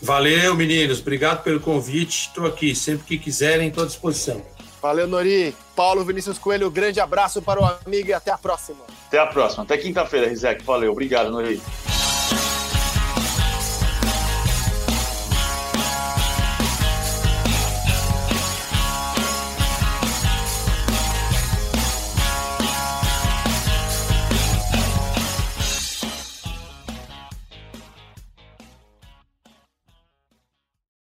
Valeu, meninos. Obrigado pelo convite. Estou aqui. Sempre que quiserem, estou à disposição. Valeu, Nori. Paulo Vinícius Coelho, grande abraço para o amigo e até a próxima. Até a próxima. Até quinta-feira, Rizek. Valeu. Obrigado, Nori.